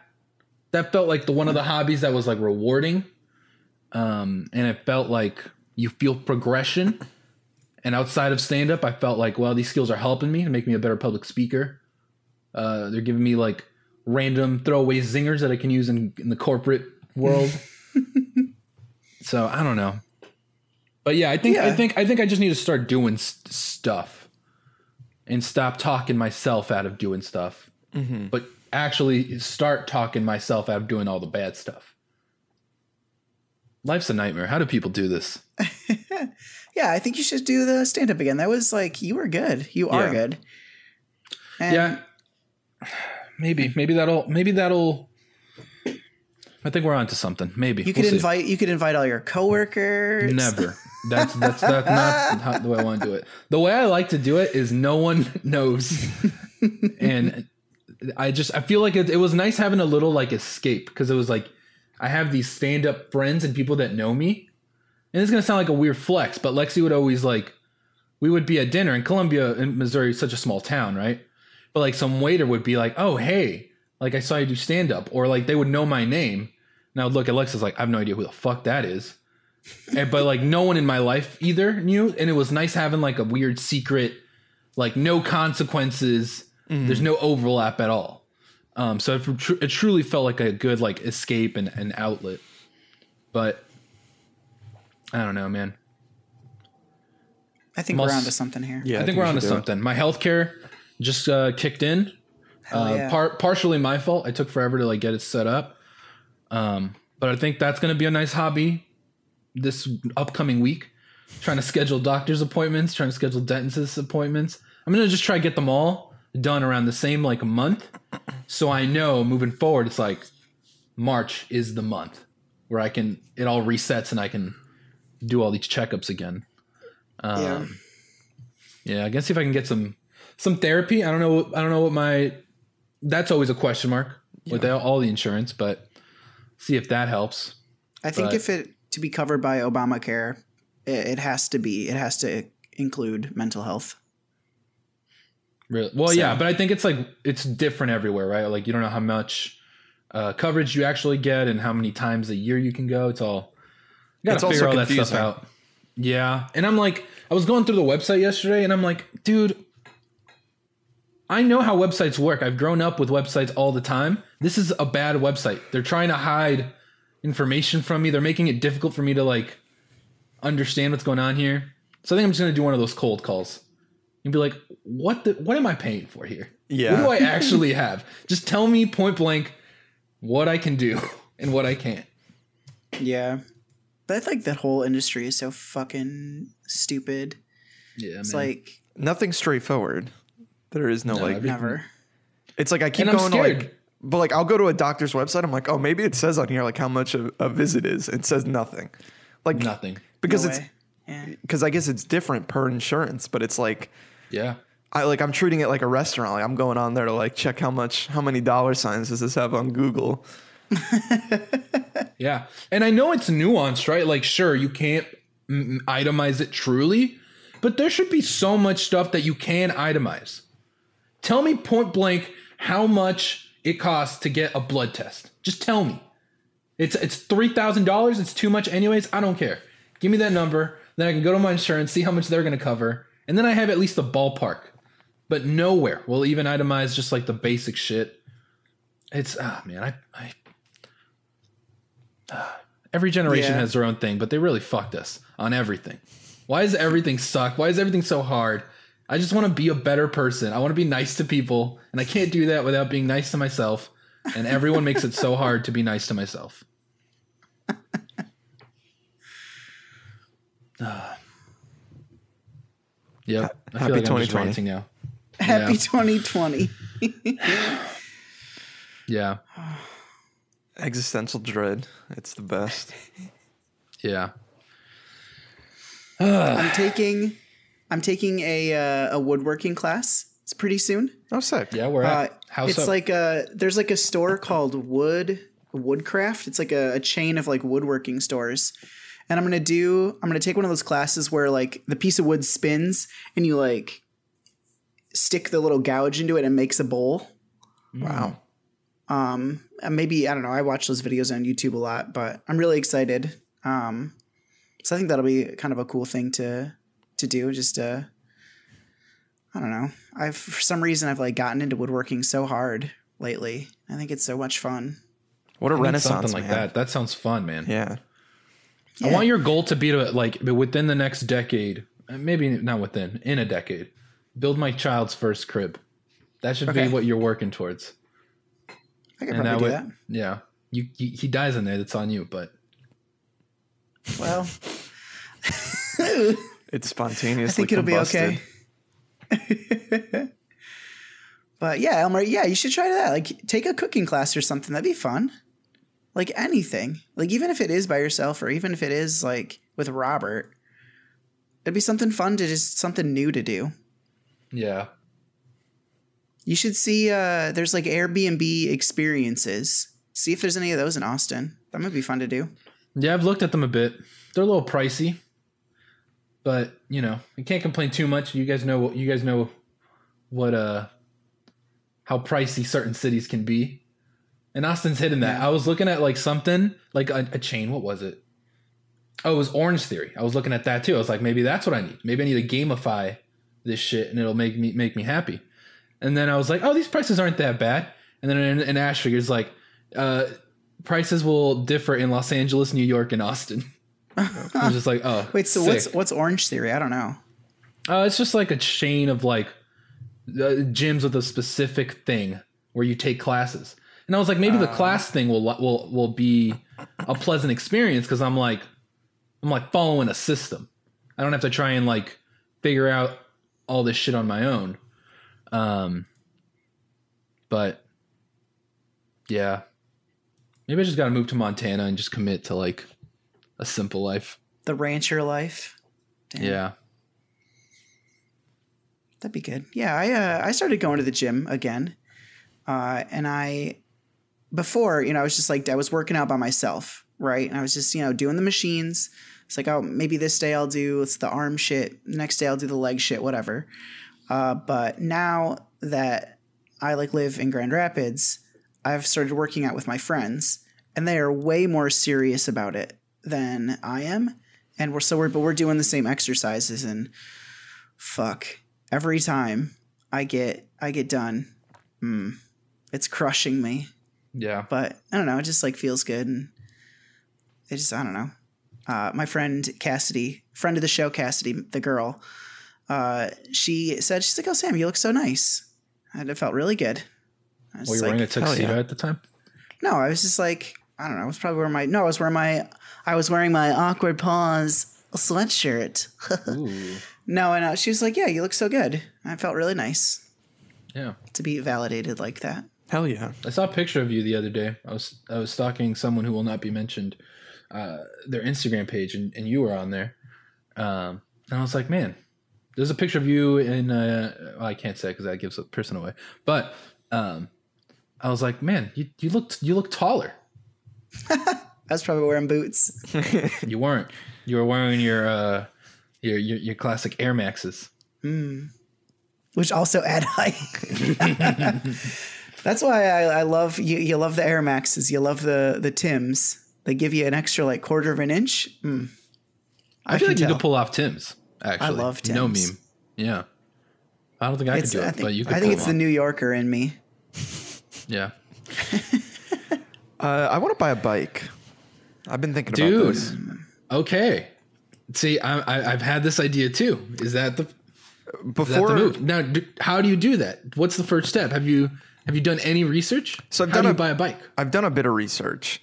that felt like the one of the hobbies that was like rewarding. Um and it felt like you feel progression. And outside of stand up i felt like well these skills are helping me to make me a better public speaker. Uh they're giving me like random throwaway zingers that i can use in, in the corporate world. So i don't know. But yeah i think i think i think i just need to start doing s- stuff and stop talking myself out of doing stuff. But actually start talking myself out of doing all the bad stuff. Life's a nightmare. How do people do this? Yeah, I think you should do the stand up again. That was like you were good. You are Yeah. good. And yeah. maybe maybe that'll maybe that'll. I think we're onto something. Maybe You could We'll see. invite you could invite all your coworkers. Never. That's that's that's not how, the way I want to do it. The way I like to do it is no one knows, and I just I feel like it, it was nice having a little like escape because it was like I have these stand up friends and people that know me, and it's gonna sound like a weird flex, but Lexi would always like we would be at dinner in Columbia in Missouri, is such a small town, right? But like some waiter would be like, "Oh hey, like I saw you do stand up," or like they would know my name. And I would look at Lexus like I have no idea who the fuck that is and, but like no one in my life either knew and it was nice having like a weird secret like no consequences there's no overlap at all. Um so it, tr- it truly felt like a good like escape and, and outlet. But i don't know man. I think Must- we're onto something here. Yeah, i think we we're onto should do it. something. My healthcare just uh kicked in. Hell uh, yeah. par- partially my fault. I took forever to like get it set up. Um but i think that's going to be a nice hobby this upcoming week. Trying to schedule doctor's appointments trying to schedule dentist's appointments. I'm going to just try to get them all done around the same like month so i know moving forward it's like march is the month where i can it all resets and i can do all these checkups again um, Yeah. yeah, I guess if I can get some some therapy. I don't know. I don't know what my. That's always a question mark with all, all the insurance, but see if that helps. I think but- if it to be covered by Obamacare, it, it has to be it has to include mental health. Really? Well, yeah, but I think it's like it's different everywhere, right? Like you don't know how much uh, coverage you actually get and how many times a year you can go. It's all you gotta figure all that stuff out. Yeah, and I'm like, I was going through the website yesterday, and I'm like, dude, I know how websites work. I've grown up with websites all the time. This is a bad website. They're trying to hide information from me. They're making it difficult for me to like understand what's going on here. So I think I'm just gonna do one of those cold calls and be like, what the what am I paying for here? Yeah. What do I actually have? Just tell me point blank what I can do and what I can't. Yeah. But I think that whole industry is so fucking stupid. Yeah, It's like Nothing straightforward. There is no, No, like. never. It's like I keep And I'm going to like. But like I'll go to a doctor's website. I'm like, oh, maybe it says on here like how much a, a visit is. It says nothing. Like nothing. because No it's way. yeah. because I guess it's different per insurance. But it's like Yeah. I like I'm treating it like a restaurant. Like I'm going on there to like check how much how many dollar signs does this have on Google. Yeah. And I know it's nuanced, right? Like, sure, you can't itemize it truly, but there should be so much stuff that you can itemize. Tell me point blank how much it costs to get a blood test. Just tell me. It's it's three thousand dollars. It's too much, anyways. I don't care. Give me that number. Then I can go to my insurance, see how much they're going to cover, and then I have at least a ballpark. But nowhere will even itemize just like the basic shit. It's ah man, I I Every generation Yeah. has their own thing, but they really fucked us on everything. Why does everything suck? Why is everything so hard? I just want to be a better person. I want to be nice to people, and I can't do that without being nice to myself. And everyone makes it so hard to be nice to myself. Ah. Yep. I Happy feel like I'm 2020. now. Happy Yeah. 2020. Yeah. Existential dread. It's the best. Yeah. I'm taking I'm taking a uh, a woodworking class. It's pretty soon. Oh, sick. Yeah, we're Uh, at house it's up. like a there's like a store called Wood Woodcraft. It's like a, a chain of like woodworking stores. And I'm gonna do I'm gonna take one of those classes where like the piece of wood spins and you like stick the little gouge into it and makes a bowl. Wow. Um, and maybe I don't know. I watch those videos on YouTube a lot, but I'm really excited. Um, so I think that'll be kind of a cool thing to to do. Just uh, I don't know. I've for some reason I've like gotten into woodworking so hard lately. I think it's so much fun. What a I need renaissance, something like man. that. That sounds fun, man. Yeah. I want your goal to be to like within the next decade, maybe not within, in a decade, build my child's first crib. That should Okay. be what you're working towards. I could And probably that do would, that. yeah, you, you he dies in there. That's on you. But Well, It's spontaneous. I think it'll be okay. But yeah, Elmer, yeah, you should try that. Like take a cooking class or something. That'd be fun. Like anything. Like even if it is by yourself or even if it is like with Robert, it'd be something fun to just something new to do. Yeah. You should see uh there's like Airbnb experiences. See if there's any of those in Austin. That might be fun to do. Yeah, I've looked at them a bit. They're a little pricey, but you know, you can't complain too much. You guys know what you guys know what uh how pricey certain cities can be. And Austin's hitting that. I was looking at like something like a, a chain. What was it? Oh, it was Orange Theory. I was looking at that too. I was like, maybe that's what I need. Maybe I need to gamify this shit, and it'll make me make me happy. And then I was like, oh, these prices aren't that bad. And then in, in Ash figures like, uh, prices will differ in Los Angeles, New York, and Austin. I was just like, oh, Wait, so sick. what's what's Orange Theory? I don't know. Uh, it's just like a chain of like uh, gyms with a specific thing where you take classes. And I was like, maybe the class thing will will will be a pleasant experience because I'm like, I'm like following a system. I don't have to try and like figure out all this shit on my own. Um, but yeah, maybe I just got to move to Montana and just commit to like a simple life. The rancher life. Damn. Yeah. That'd be good. Yeah, I uh, I started going to the gym again, uh, and I before you know I was just like I was working out by myself, right? And I was just you know doing the machines. It's like oh maybe this day I'll do it's the arm shit, next day I'll do the leg shit, whatever. Uh, but now that I like live in Grand Rapids, I've started working out with my friends, and they are way more serious about it than I am. And we're so we're but we're doing the same exercises and fuck every time I get I get done, mm, it's crushing me. Yeah. But I don't know, it just like feels good, and it just I don't know. Uh, my friend Cassidy, friend of the show, Cassidy, the girl, uh, she said she's like, "Oh Sam, you look so nice," and it felt really good. I was Well, just you're wearing a tuxedo yeah. at the time. no, I was just like, I don't know. I was probably wearing my no, I was wearing my I was wearing my Awkward Pause sweatshirt. No, and uh, she was like, "Yeah, you look so good." I felt really nice Yeah. to be validated like that. Hell yeah. I saw a picture of you the other day. I was I was stalking someone who will not be mentioned, uh, their Instagram page, and, and you were on there. Um, and I was like, man, there's a picture of you in. Uh, well, I can't say because that gives a person away. But um, I was like, man, you you looked you look taller. I was probably wearing boots. You weren't. You were wearing your uh, your, your your classic Air Maxes. which also add height. That's why I, I love you. You love the Air Maxes. You love the the Tims. They give you an extra like quarter of an inch. Mm. I, feel can like you tell. could pull off Tims. Actually, I love No meme. Yeah. I don't think I It's, could do I it, think, but you could. I think pull it's the New Yorker in me. Yeah. Uh, I want to buy a bike. I've been thinking about dude this. okay see I, I i've had this idea too is that the is that Before the move now do, how do you do that what's the first step have you have you done any research So I've how done a- buy a bike I've done a bit of research.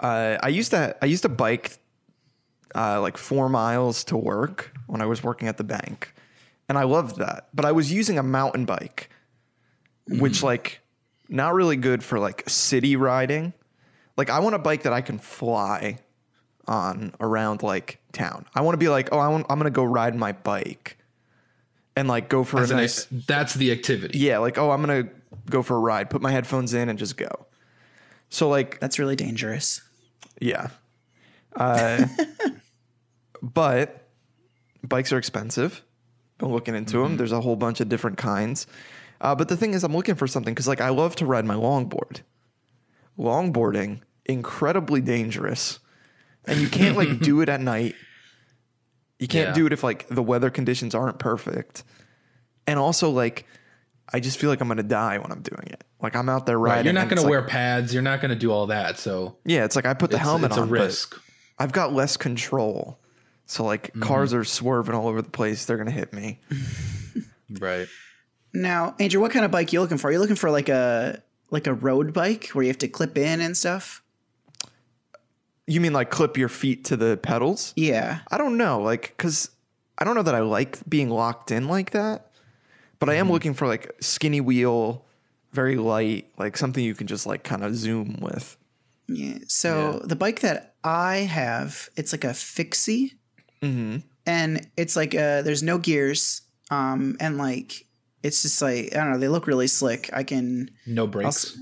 Uh, I used to I used to bike uh, like four miles to work when I was working at the bank, and I loved that. But I was using a mountain bike, which like not really good for like city riding. Like I want a bike that I can fly on around like town. I want to be like, oh, I want, I'm gonna go ride my bike, and like go for That's, a an- nice that's the activity yeah, like oh, I'm gonna go for a ride, put my headphones in, and just go. So like That's really dangerous. yeah. Uh, but bikes are expensive. Been looking into them. There's a whole bunch of different kinds. Uh, but the thing is, I'm looking for something because, like, I love to ride my longboard. Longboarding, incredibly dangerous. And you can't, like, do it at night. You can't Yeah. do it if, like, the weather conditions aren't perfect. And also, like, I just feel like I'm going to die when I'm doing it. Like, I'm out there riding. right you're not going it's to like- wear pads you're not going to do all that so Yeah, it's like I put the it's, helmet it's on. a risk I've got less control. So like Mm-hmm. cars are swerving all over the place. They're gonna hit me. right Now, Andrew, what kind of bike are you looking for? Are you looking for like a like a road bike where you have to clip in and stuff? You mean like clip your feet to the pedals? Yeah. I don't know, like because I don't know that I like being locked in like that. But I Mm-hmm. am looking for like skinny wheel, very light, like something you can just like kind of zoom with. Yeah. So the bike that I have, it's like a fixie, and it's like uh there's no gears, um, and like it's just like I don't know. They look really slick. I can. No brakes.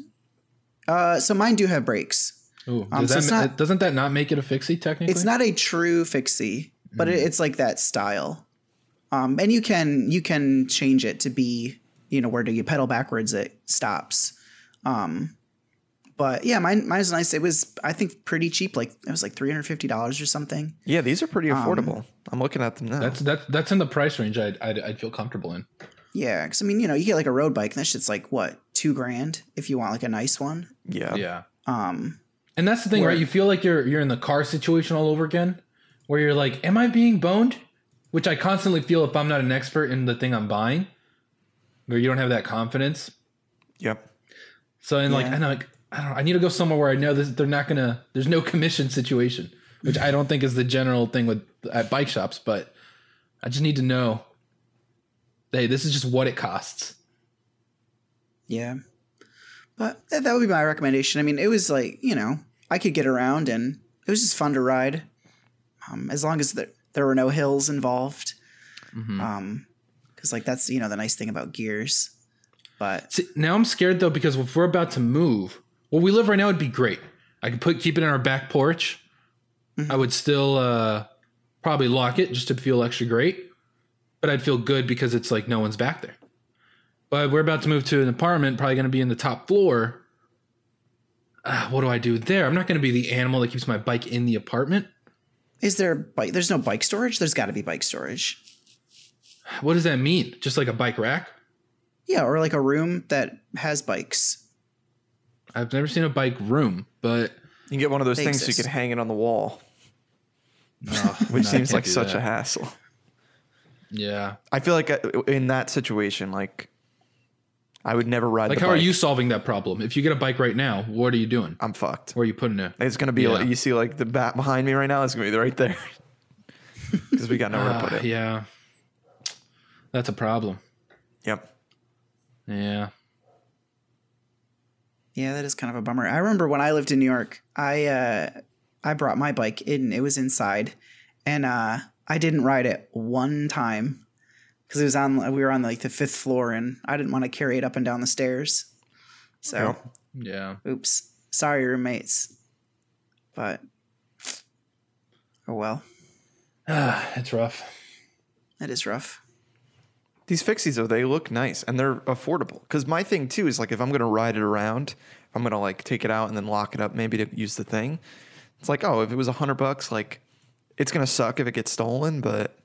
Uh, so mine do have brakes. Ooh, um, does so that it's ma- not- doesn't that not make it a fixie technically? It's not a true fixie, but Mm. it, it's like that style. Um, and you can you can change it to be you know where do you pedal backwards it stops. Um, but yeah, mine mine was nice. It was I think pretty cheap. Like it was like three hundred fifty dollars or something. Yeah, these are pretty Um, affordable. I'm looking at them now. That's that's that's in the price range I'd, I'd I'd feel comfortable in. Yeah, because I mean you know you get like a road bike and that shit's like what two grand if you want like a nice one. yeah. Yeah. Um, And that's the thing, Where- right? You feel like you're you're in the car situation all over again, where you're like, "Am I being boned?" Which I constantly feel if I'm not an expert in the thing I'm buying, where you don't have that confidence. Yep. So and like Yeah. I know, like I don't know, I need to go somewhere where I know this, they're not gonna. There's no commission situation, which I don't think is the general thing with at bike shops. But I just need to know. Hey, this is just what it costs. Yeah. But that, that would be my recommendation. I mean, it was like, you know, I could get around and it was just fun to ride. Um, as long as there, there were no hills involved. Um, cause like that's, you know, the nice thing about gears. But See, now I'm scared though because if we're about to move, where we live right now would be great. I could put keep it in our back porch. I would still uh, probably lock it just to feel extra great, but I'd feel good because it's like no one's back there. But we're about to move to an apartment, probably going to be in the top floor. Ah, what do I do there? I'm not going to be the animal that keeps my bike in the apartment. Is there bike? There's no bike storage. There's got to be bike storage. What does that mean? Just like a bike rack? Yeah. Or like a room that has bikes. I've never seen a bike room, but You can get one of those things so you can hang it on the wall, no, which no, seems like such that. a hassle. yeah. I feel like uh, in that situation, like I would never ride. Like, the how are you solving that problem? If you get a bike right now, what are you doing? I'm fucked. Where are you putting it? It's gonna be Yeah. like you see like the bat behind me right now. It's gonna be right there because we got nowhere to put it. yeah, that's a problem. Yep. Yeah, Yeah, that is kind of a bummer. I remember when I lived in New York, I uh, I brought my bike in. It was inside, and uh, I didn't ride it one time because it was on. We were on like the fifth floor, and I didn't want to carry it up and down the stairs. So, Yep. yeah. oops, sorry, roommates. But oh well, Ah, it's rough. It is rough. These fixies though, they look nice and they're affordable. Because my thing too is like if I'm gonna ride it around, if I'm gonna like take it out and then lock it up, maybe to use the thing. It's like, oh, if it was a hundred bucks, like it's gonna suck if it gets stolen, but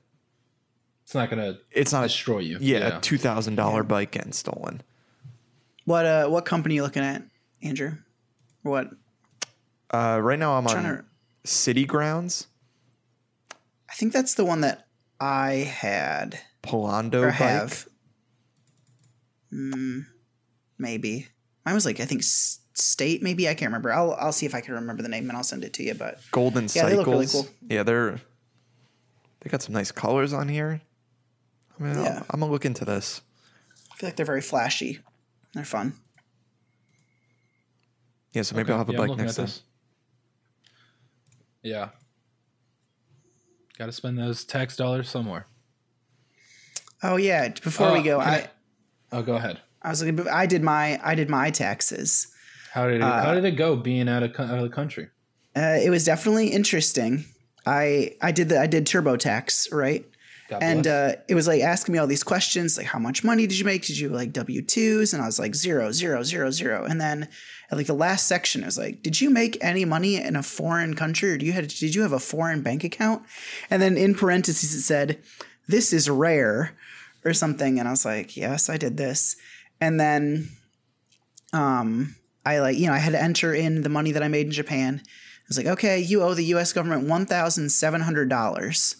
It's not gonna it's not a destroy you. yeah, a two thousand dollar bike getting stolen. What uh, what company you looking at, Andrew? What? Uh, right now I'm Trying on to. City Grounds, I think that's the one that I had. Polando or bike. have. Mm, maybe mine was like I think state. Maybe I can't remember. I'll I'll see if I can remember the name and I'll send it to you. But Golden Yeah, they Cycles. look really cool. Yeah, they're they got some nice colors on here. I mean, Yeah. I'll, I'm gonna look into this. I feel like they're very flashy. They're fun. Yeah, so maybe I'll have a Yeah, bike next at time. this. Yeah. Got to spend those tax dollars somewhere. Oh yeah. Before Uh, we go, I, I- Oh, go ahead. I was looking. I did my I did my taxes. How did it, Uh, how did it go being out of out of the country? Uh, it was definitely interesting. I I did the I did TurboTax right. God and uh, it was like asking me all these questions like how much money did you make? Did you like w2s and i was like zero zero zero zero. And then at like the last section it was like did you make any money in a foreign country or do you had did you have a foreign bank account? And then in parentheses it said this is rare or something. And i was like yes i did this. And then um i like you know i had to enter in the money that i made in japan. I was like okay you owe the us government $1700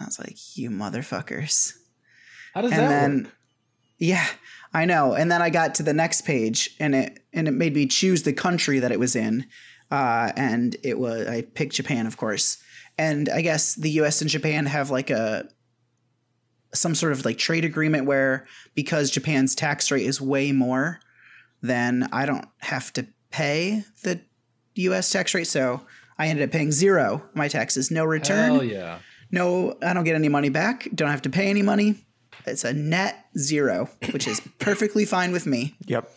I was like, you motherfuckers. how does And that then, work? yeah, I know. And then I got to the next page and it, and it made me choose the country that it was in. Uh, and it was, I picked Japan, of course. And I guess the US and Japan have like a, some sort of like trade agreement where because Japan's tax rate is way more, then I don't have to pay the US tax rate. So I ended up paying zero my taxes, no return. Hell yeah. No, I don't get any money back. Don't have to pay any money. It's a net zero, which is perfectly fine with me. Yep.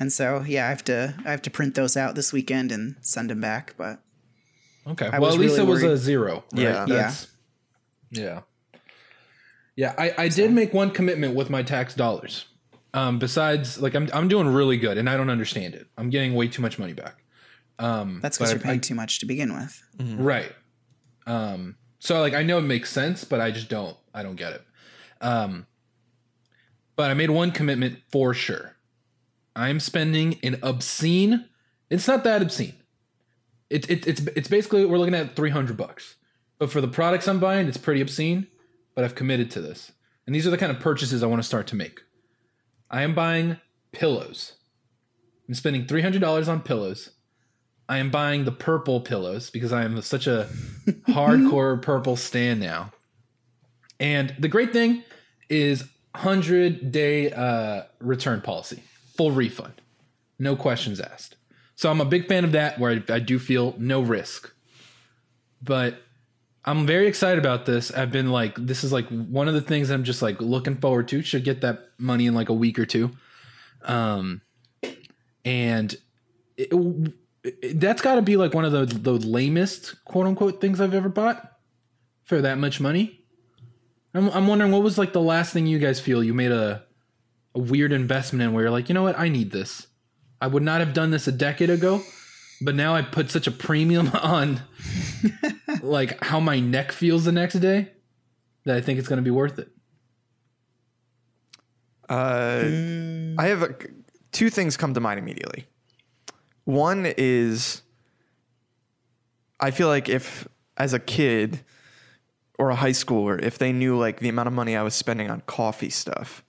And so, yeah, I have to I have to print those out this weekend and send them back. But Okay. I well, was at least really it was worried. a zero. Right? Yeah. That's- Yeah. Yeah. I, I did make one commitment with my tax dollars. Um, besides, like I'm I'm doing really good, and I don't understand it. I'm getting way too much money back. Um, that's because you're paying I- too much to begin with. Right. Um, so like I know it makes sense, but I just don't I don't get it. Um, but I made one commitment for sure. I'm spending an obscene. It's not that obscene. It, it, it's it's basically we're looking at 300 bucks. But for the products I'm buying, it's pretty obscene. But I've committed to this, and these are the kind of purchases I want to start to make. I am buying pillows. I'm spending $300 on pillows. I am buying the purple pillows because I am such a hardcore purple stan now. And the great thing is 100 day uh, return policy, full refund, no questions asked. So I'm a big fan of that where I, I do feel no risk. But I'm very excited about this. I've been like, this is like one of the things I'm just like looking forward to. Should get that money in like a week or two. Um, and it, it- that's got to be like one of the the lamest quote unquote things I've ever bought for that much money. I'm I'm wondering what was like the last thing you guys feel you made a a weird investment in where you're like, you know what, I need this. I would not have done this a decade ago, but now I put such a premium on like how my neck feels the next day that I think it's going to be worth it. Uh, I have a, two things come to mind immediately. One is I feel like if as a kid or a high schooler, if they knew like the amount of money I was spending on coffee stuff,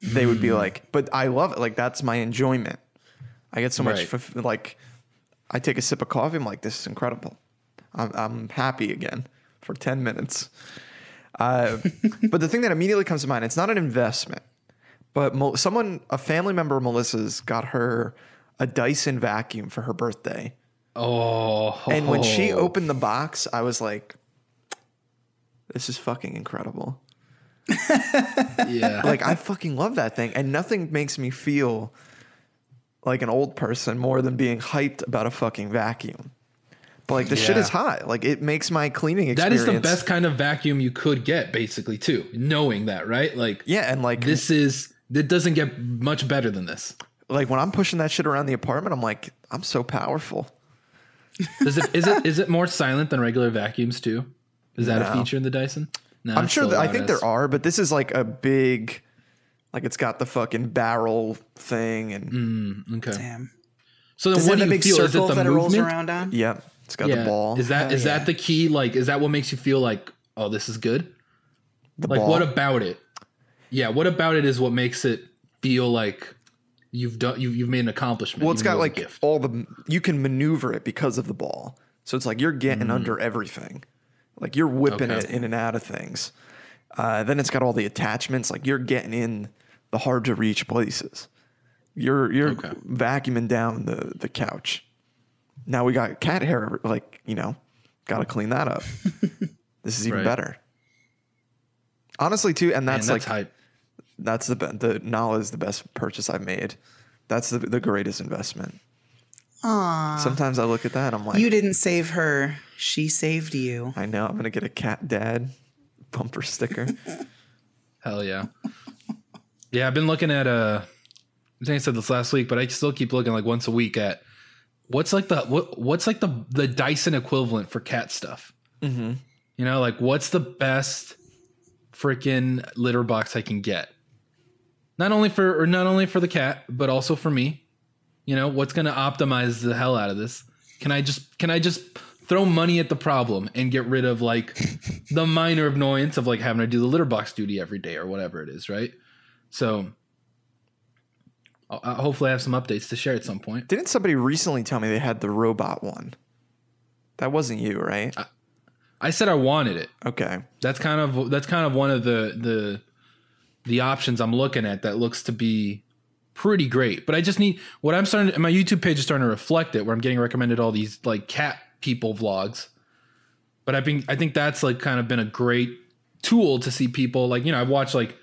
they would be like, "But I love it. Like that's my enjoyment. I get so much Right. fulf- like I take a sip of coffee. I'm like, this is incredible. I'm, I'm happy again for ten minutes. Uh, but the thing that immediately comes to mind, it's not an investment, but Mel- someone, a family member of Melissa's, got her a Dyson vacuum for her birthday. Oh, And when she opened the box, I was like, this is fucking incredible. yeah, Like, I fucking love that thing. And nothing makes me feel like an old person more than being hyped about a fucking vacuum. But like, the shit is hot. Like, it makes my cleaning that experience. is the best kind of vacuum you could get, basically, too. Knowing that, right? Like, Yeah. And like, this is it doesn't get much better than this. Like when I'm pushing that shit around the apartment, I'm like, I'm so powerful. Is it is it is it more silent than regular vacuums too? Is that a feature in the Dyson? No, I'm sure that I think there are, but this is like a big, like it's got the fucking barrel thing, and Mm, okay. Damn. So then, Does what it do you big feel? Is it the that it rolls around on? yeah, it's got Yeah. the ball. Is that Hell is yeah. that the key? Like, is that what makes you feel like, oh, this is good? the Like, ball. what about it? Yeah, what about it is what makes it feel like you've done you, you've made an accomplishment. well, it's got like all the you can maneuver it because of the ball, so it's like you're getting under everything, like you're whipping Mm. Okay. it in and out of things. Uh, then it's got all the attachments, like you're getting in the hard to reach places. You're you're Okay. vacuuming down the the couch. Now we got cat hair, like you know, got to clean that up. this is even Right. better. Honestly, too, and Man, that's, that's like hype. That's the be- the Nala is the best purchase I've made. That's the the greatest investment. Aw. Sometimes I look at that, I'm like, You didn't save her. She saved you. I know I'm gonna get a cat dad bumper sticker. Hell yeah. Yeah, I've been looking at uh I think I said this last week, but I still keep looking like once a week at what's like the what what's like the the Dyson equivalent for cat stuff. mm-hmm. You know, like what's the best freaking litter box I can get? Not only for or not only for the cat, but also for me. You know, what's going to optimize the hell out of this? Can I just can I just throw money at the problem and get rid of like the minor annoyance of like having to do the litter box duty every day or whatever it is, right? So I'll, hopefully I have some updates to share at some point. Didn't somebody recently tell me they had the robot one? That wasn't you, right? I said I wanted it. Okay. That's kind of that's kind of one of the the the options I'm looking at that looks to be pretty great. But I just need what I'm starting. My YouTube page is starting to reflect it, where I'm getting recommended all these like cat people vlogs. But I've been, I think that's like kind of been a great tool to see people like you know I've watched like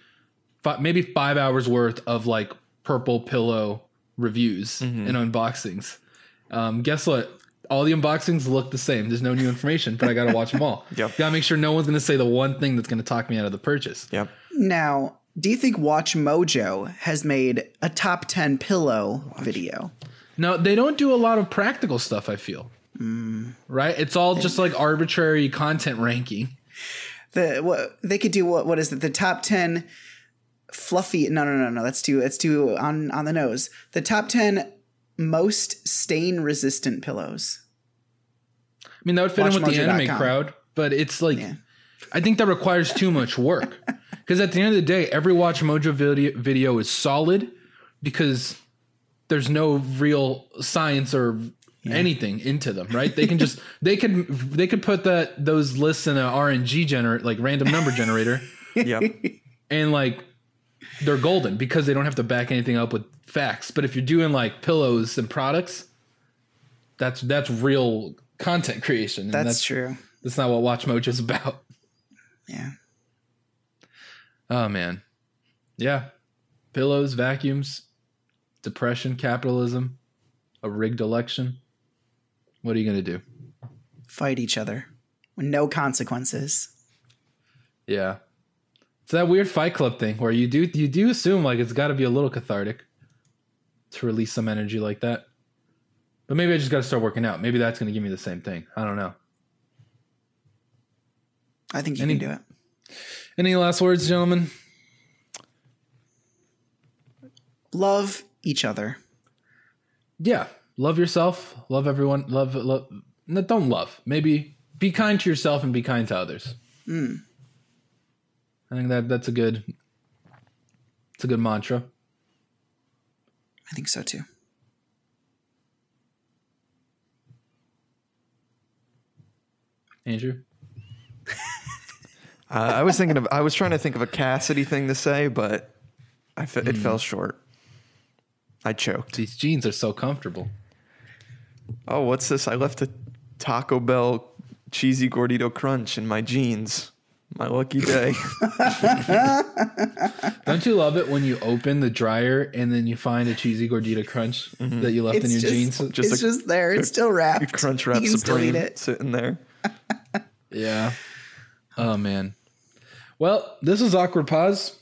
five, maybe five hours worth of like purple pillow reviews and unboxings. Um, guess what? All the unboxings look the same. There's no new information, but I got to watch them all. Yep. Got to make sure no one's going to say the one thing that's going to talk me out of the purchase. Yep. Now, do you think Watch Mojo has made a top 10 pillow video? No, they don't do a lot of practical stuff. I feel mm. right. It's all just like arbitrary content ranking. The what they could do what what is it? The top 10 fluffy No, no, no, no. That's too that's too on on the nose. The top 10 most stain resistant pillows. I mean, that would fit in with the WatchMojo.com. anime crowd, but it's like, Yeah. I think that requires too much work. Because at the end of the day, every Watch Mojo video, video is solid because there's no real science or anything into them, right? They can just they could they could put that those lists in a RNG generator, like random number generator, yeah. and like they're golden because they don't have to back anything up with facts. But if you're doing like pillows and products, that's that's real content creation. and That's, true. that's not what Watch Mojo is about. Yeah. Oh man. Yeah. Pillows, vacuums, depression, capitalism, a rigged election. What are you going to do? Fight each other with no consequences. Yeah. It's that weird Fight Club thing where you do you do assume like it's got to be a little cathartic to release some energy like that. But maybe I just got to start working out. Maybe that's going to give me the same thing. I don't know. I think you Any- can do it. Any last words, gentlemen? Love each other. yeah love yourself love everyone love love no, don't love maybe be kind to yourself and be kind to others Hmm. i think that that's a good it's a good mantra I think so too. andrew Uh, I was thinking of. I was trying to think of a Cassidy thing to say, but I fe- Hmm. it fell short. I choked. these jeans are so comfortable Oh, what's this? I left a Taco Bell cheesy gordito crunch in my jeans. My lucky day. don't you love it when you open the dryer and then you find a cheesy gordita crunch that you left in your jeans Just it's a- just there. It's still wrapped. crunch wrap You can still eat supreme it. sitting there. yeah oh man well this is awkward pause.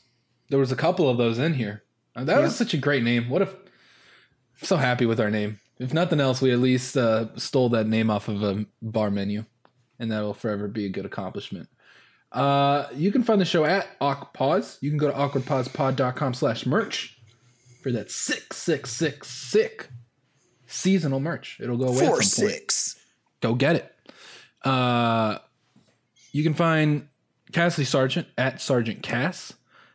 There was a couple of those in here. That was such a great name. What if i'm so happy with our name. If nothing else we at least uh, stole that name off of a bar menu and that will forever be a good accomplishment. Uh, you can find the show at awkpause. You can go to awkwardpausepod.com slash merch for that sick sick sick sick seasonal merch. It'll go away Four at some point. six. go get it. Uh, you can find Cassidy Sargent at Sergeant Cass.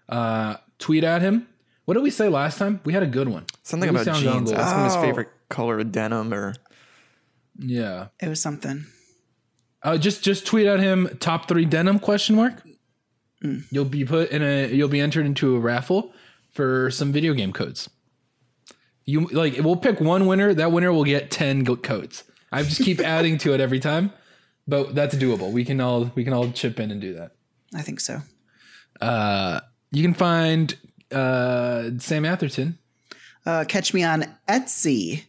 Uh, tweet at him. What did we say last time? We had a good one. Something We about sound jeans. jungle. Ask him his Oh. favorite color of denim or Yeah. It was something. Uh, just just tweet at him top three denim question mark. You'll be put in a you'll be entered into a raffle for some video game codes. You like we'll pick one winner. That winner will get ten go- codes. I just keep adding to it every time, but that's doable. We can all we can all chip in and do that. I think so. Uh, you can find uh, Sam Atherton. Uh, catch me on Etsy.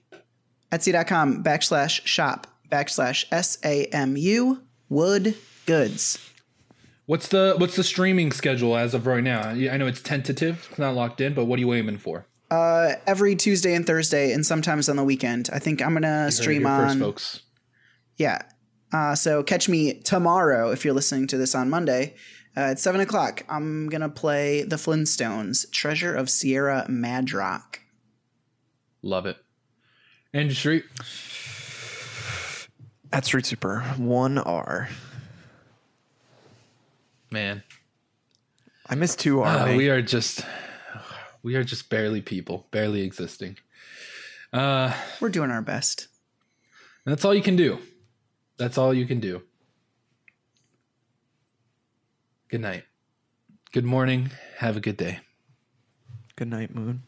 Etsy.com backslash shop backslash S A M U wood goods. What's the what's the streaming schedule as of right now? I know it's tentative, it's not locked in, but what are you aiming for? Uh, every Tuesday and Thursday, and sometimes on the weekend. I think I'm gonna stream on. first, folks. Yeah. Uh, so catch me tomorrow if you're listening to this on Monday uh, at seven o'clock. I'm gonna play the Flintstones, Treasure of Sierra Madrock. Love it. Andrew Street. at Street Super one R. Man, I miss two R. uh, we are just we are just barely people, barely existing. Uh, We're doing our best. and that's all you can do. That's all you can do. Good night. Good morning. Have a good day. Good night, Moon.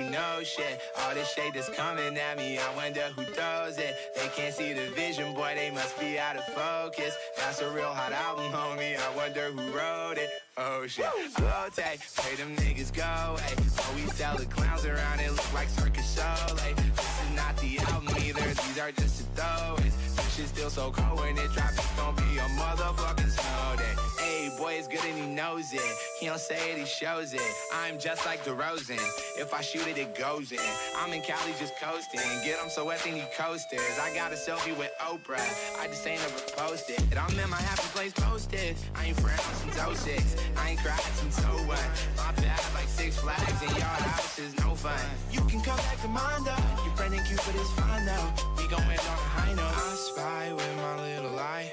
You know shit. All this shade that's coming at me. I wonder who throws it. They can't see the vision, boy. They must be out of focus. That's a real hot album, homie. I wonder who wrote it. Oh shit. Flow take, pay them niggas go. Oh, we sell the clowns around. It look like circus show. Hey, this is not the album either. These are just the throwaways. This shit still so cold when it drops. It's gonna be a motherfucking snow day. Boy, is good and he knows it. He don't say it, he shows it. I'm just like DeRozan. If I shoot it, it goes in. I'm in Cali just coasting. Get him so wet, then he coasters. I got a selfie with Oprah. I just ain't never posted. I'm in my happy place posted. I ain't friends since 06. I ain't cried since 01. My bad, like six flags in your house is no fun. You can come back to mine though. Your friend and Cupid is fine though. We gon' end on a high note. I spy with my little eye.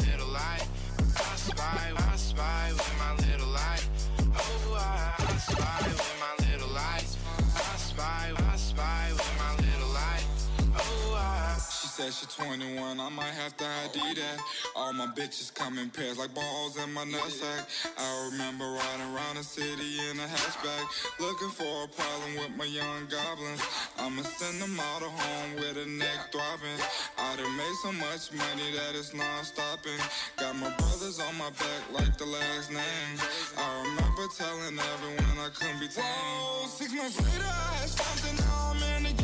Said she 21, I might have to ID that. All my bitches come in pairs like balls in my nutsack. I remember riding around the city in a hatchback, looking for a problem with my young goblins. I'ma send them all to home with a neck throbbing. I done made so much money that it's non-stopping. Got my brothers on my back like the last name. I remember telling everyone I couldn't be tamed. Whoa, six months later I had something, now I'm in the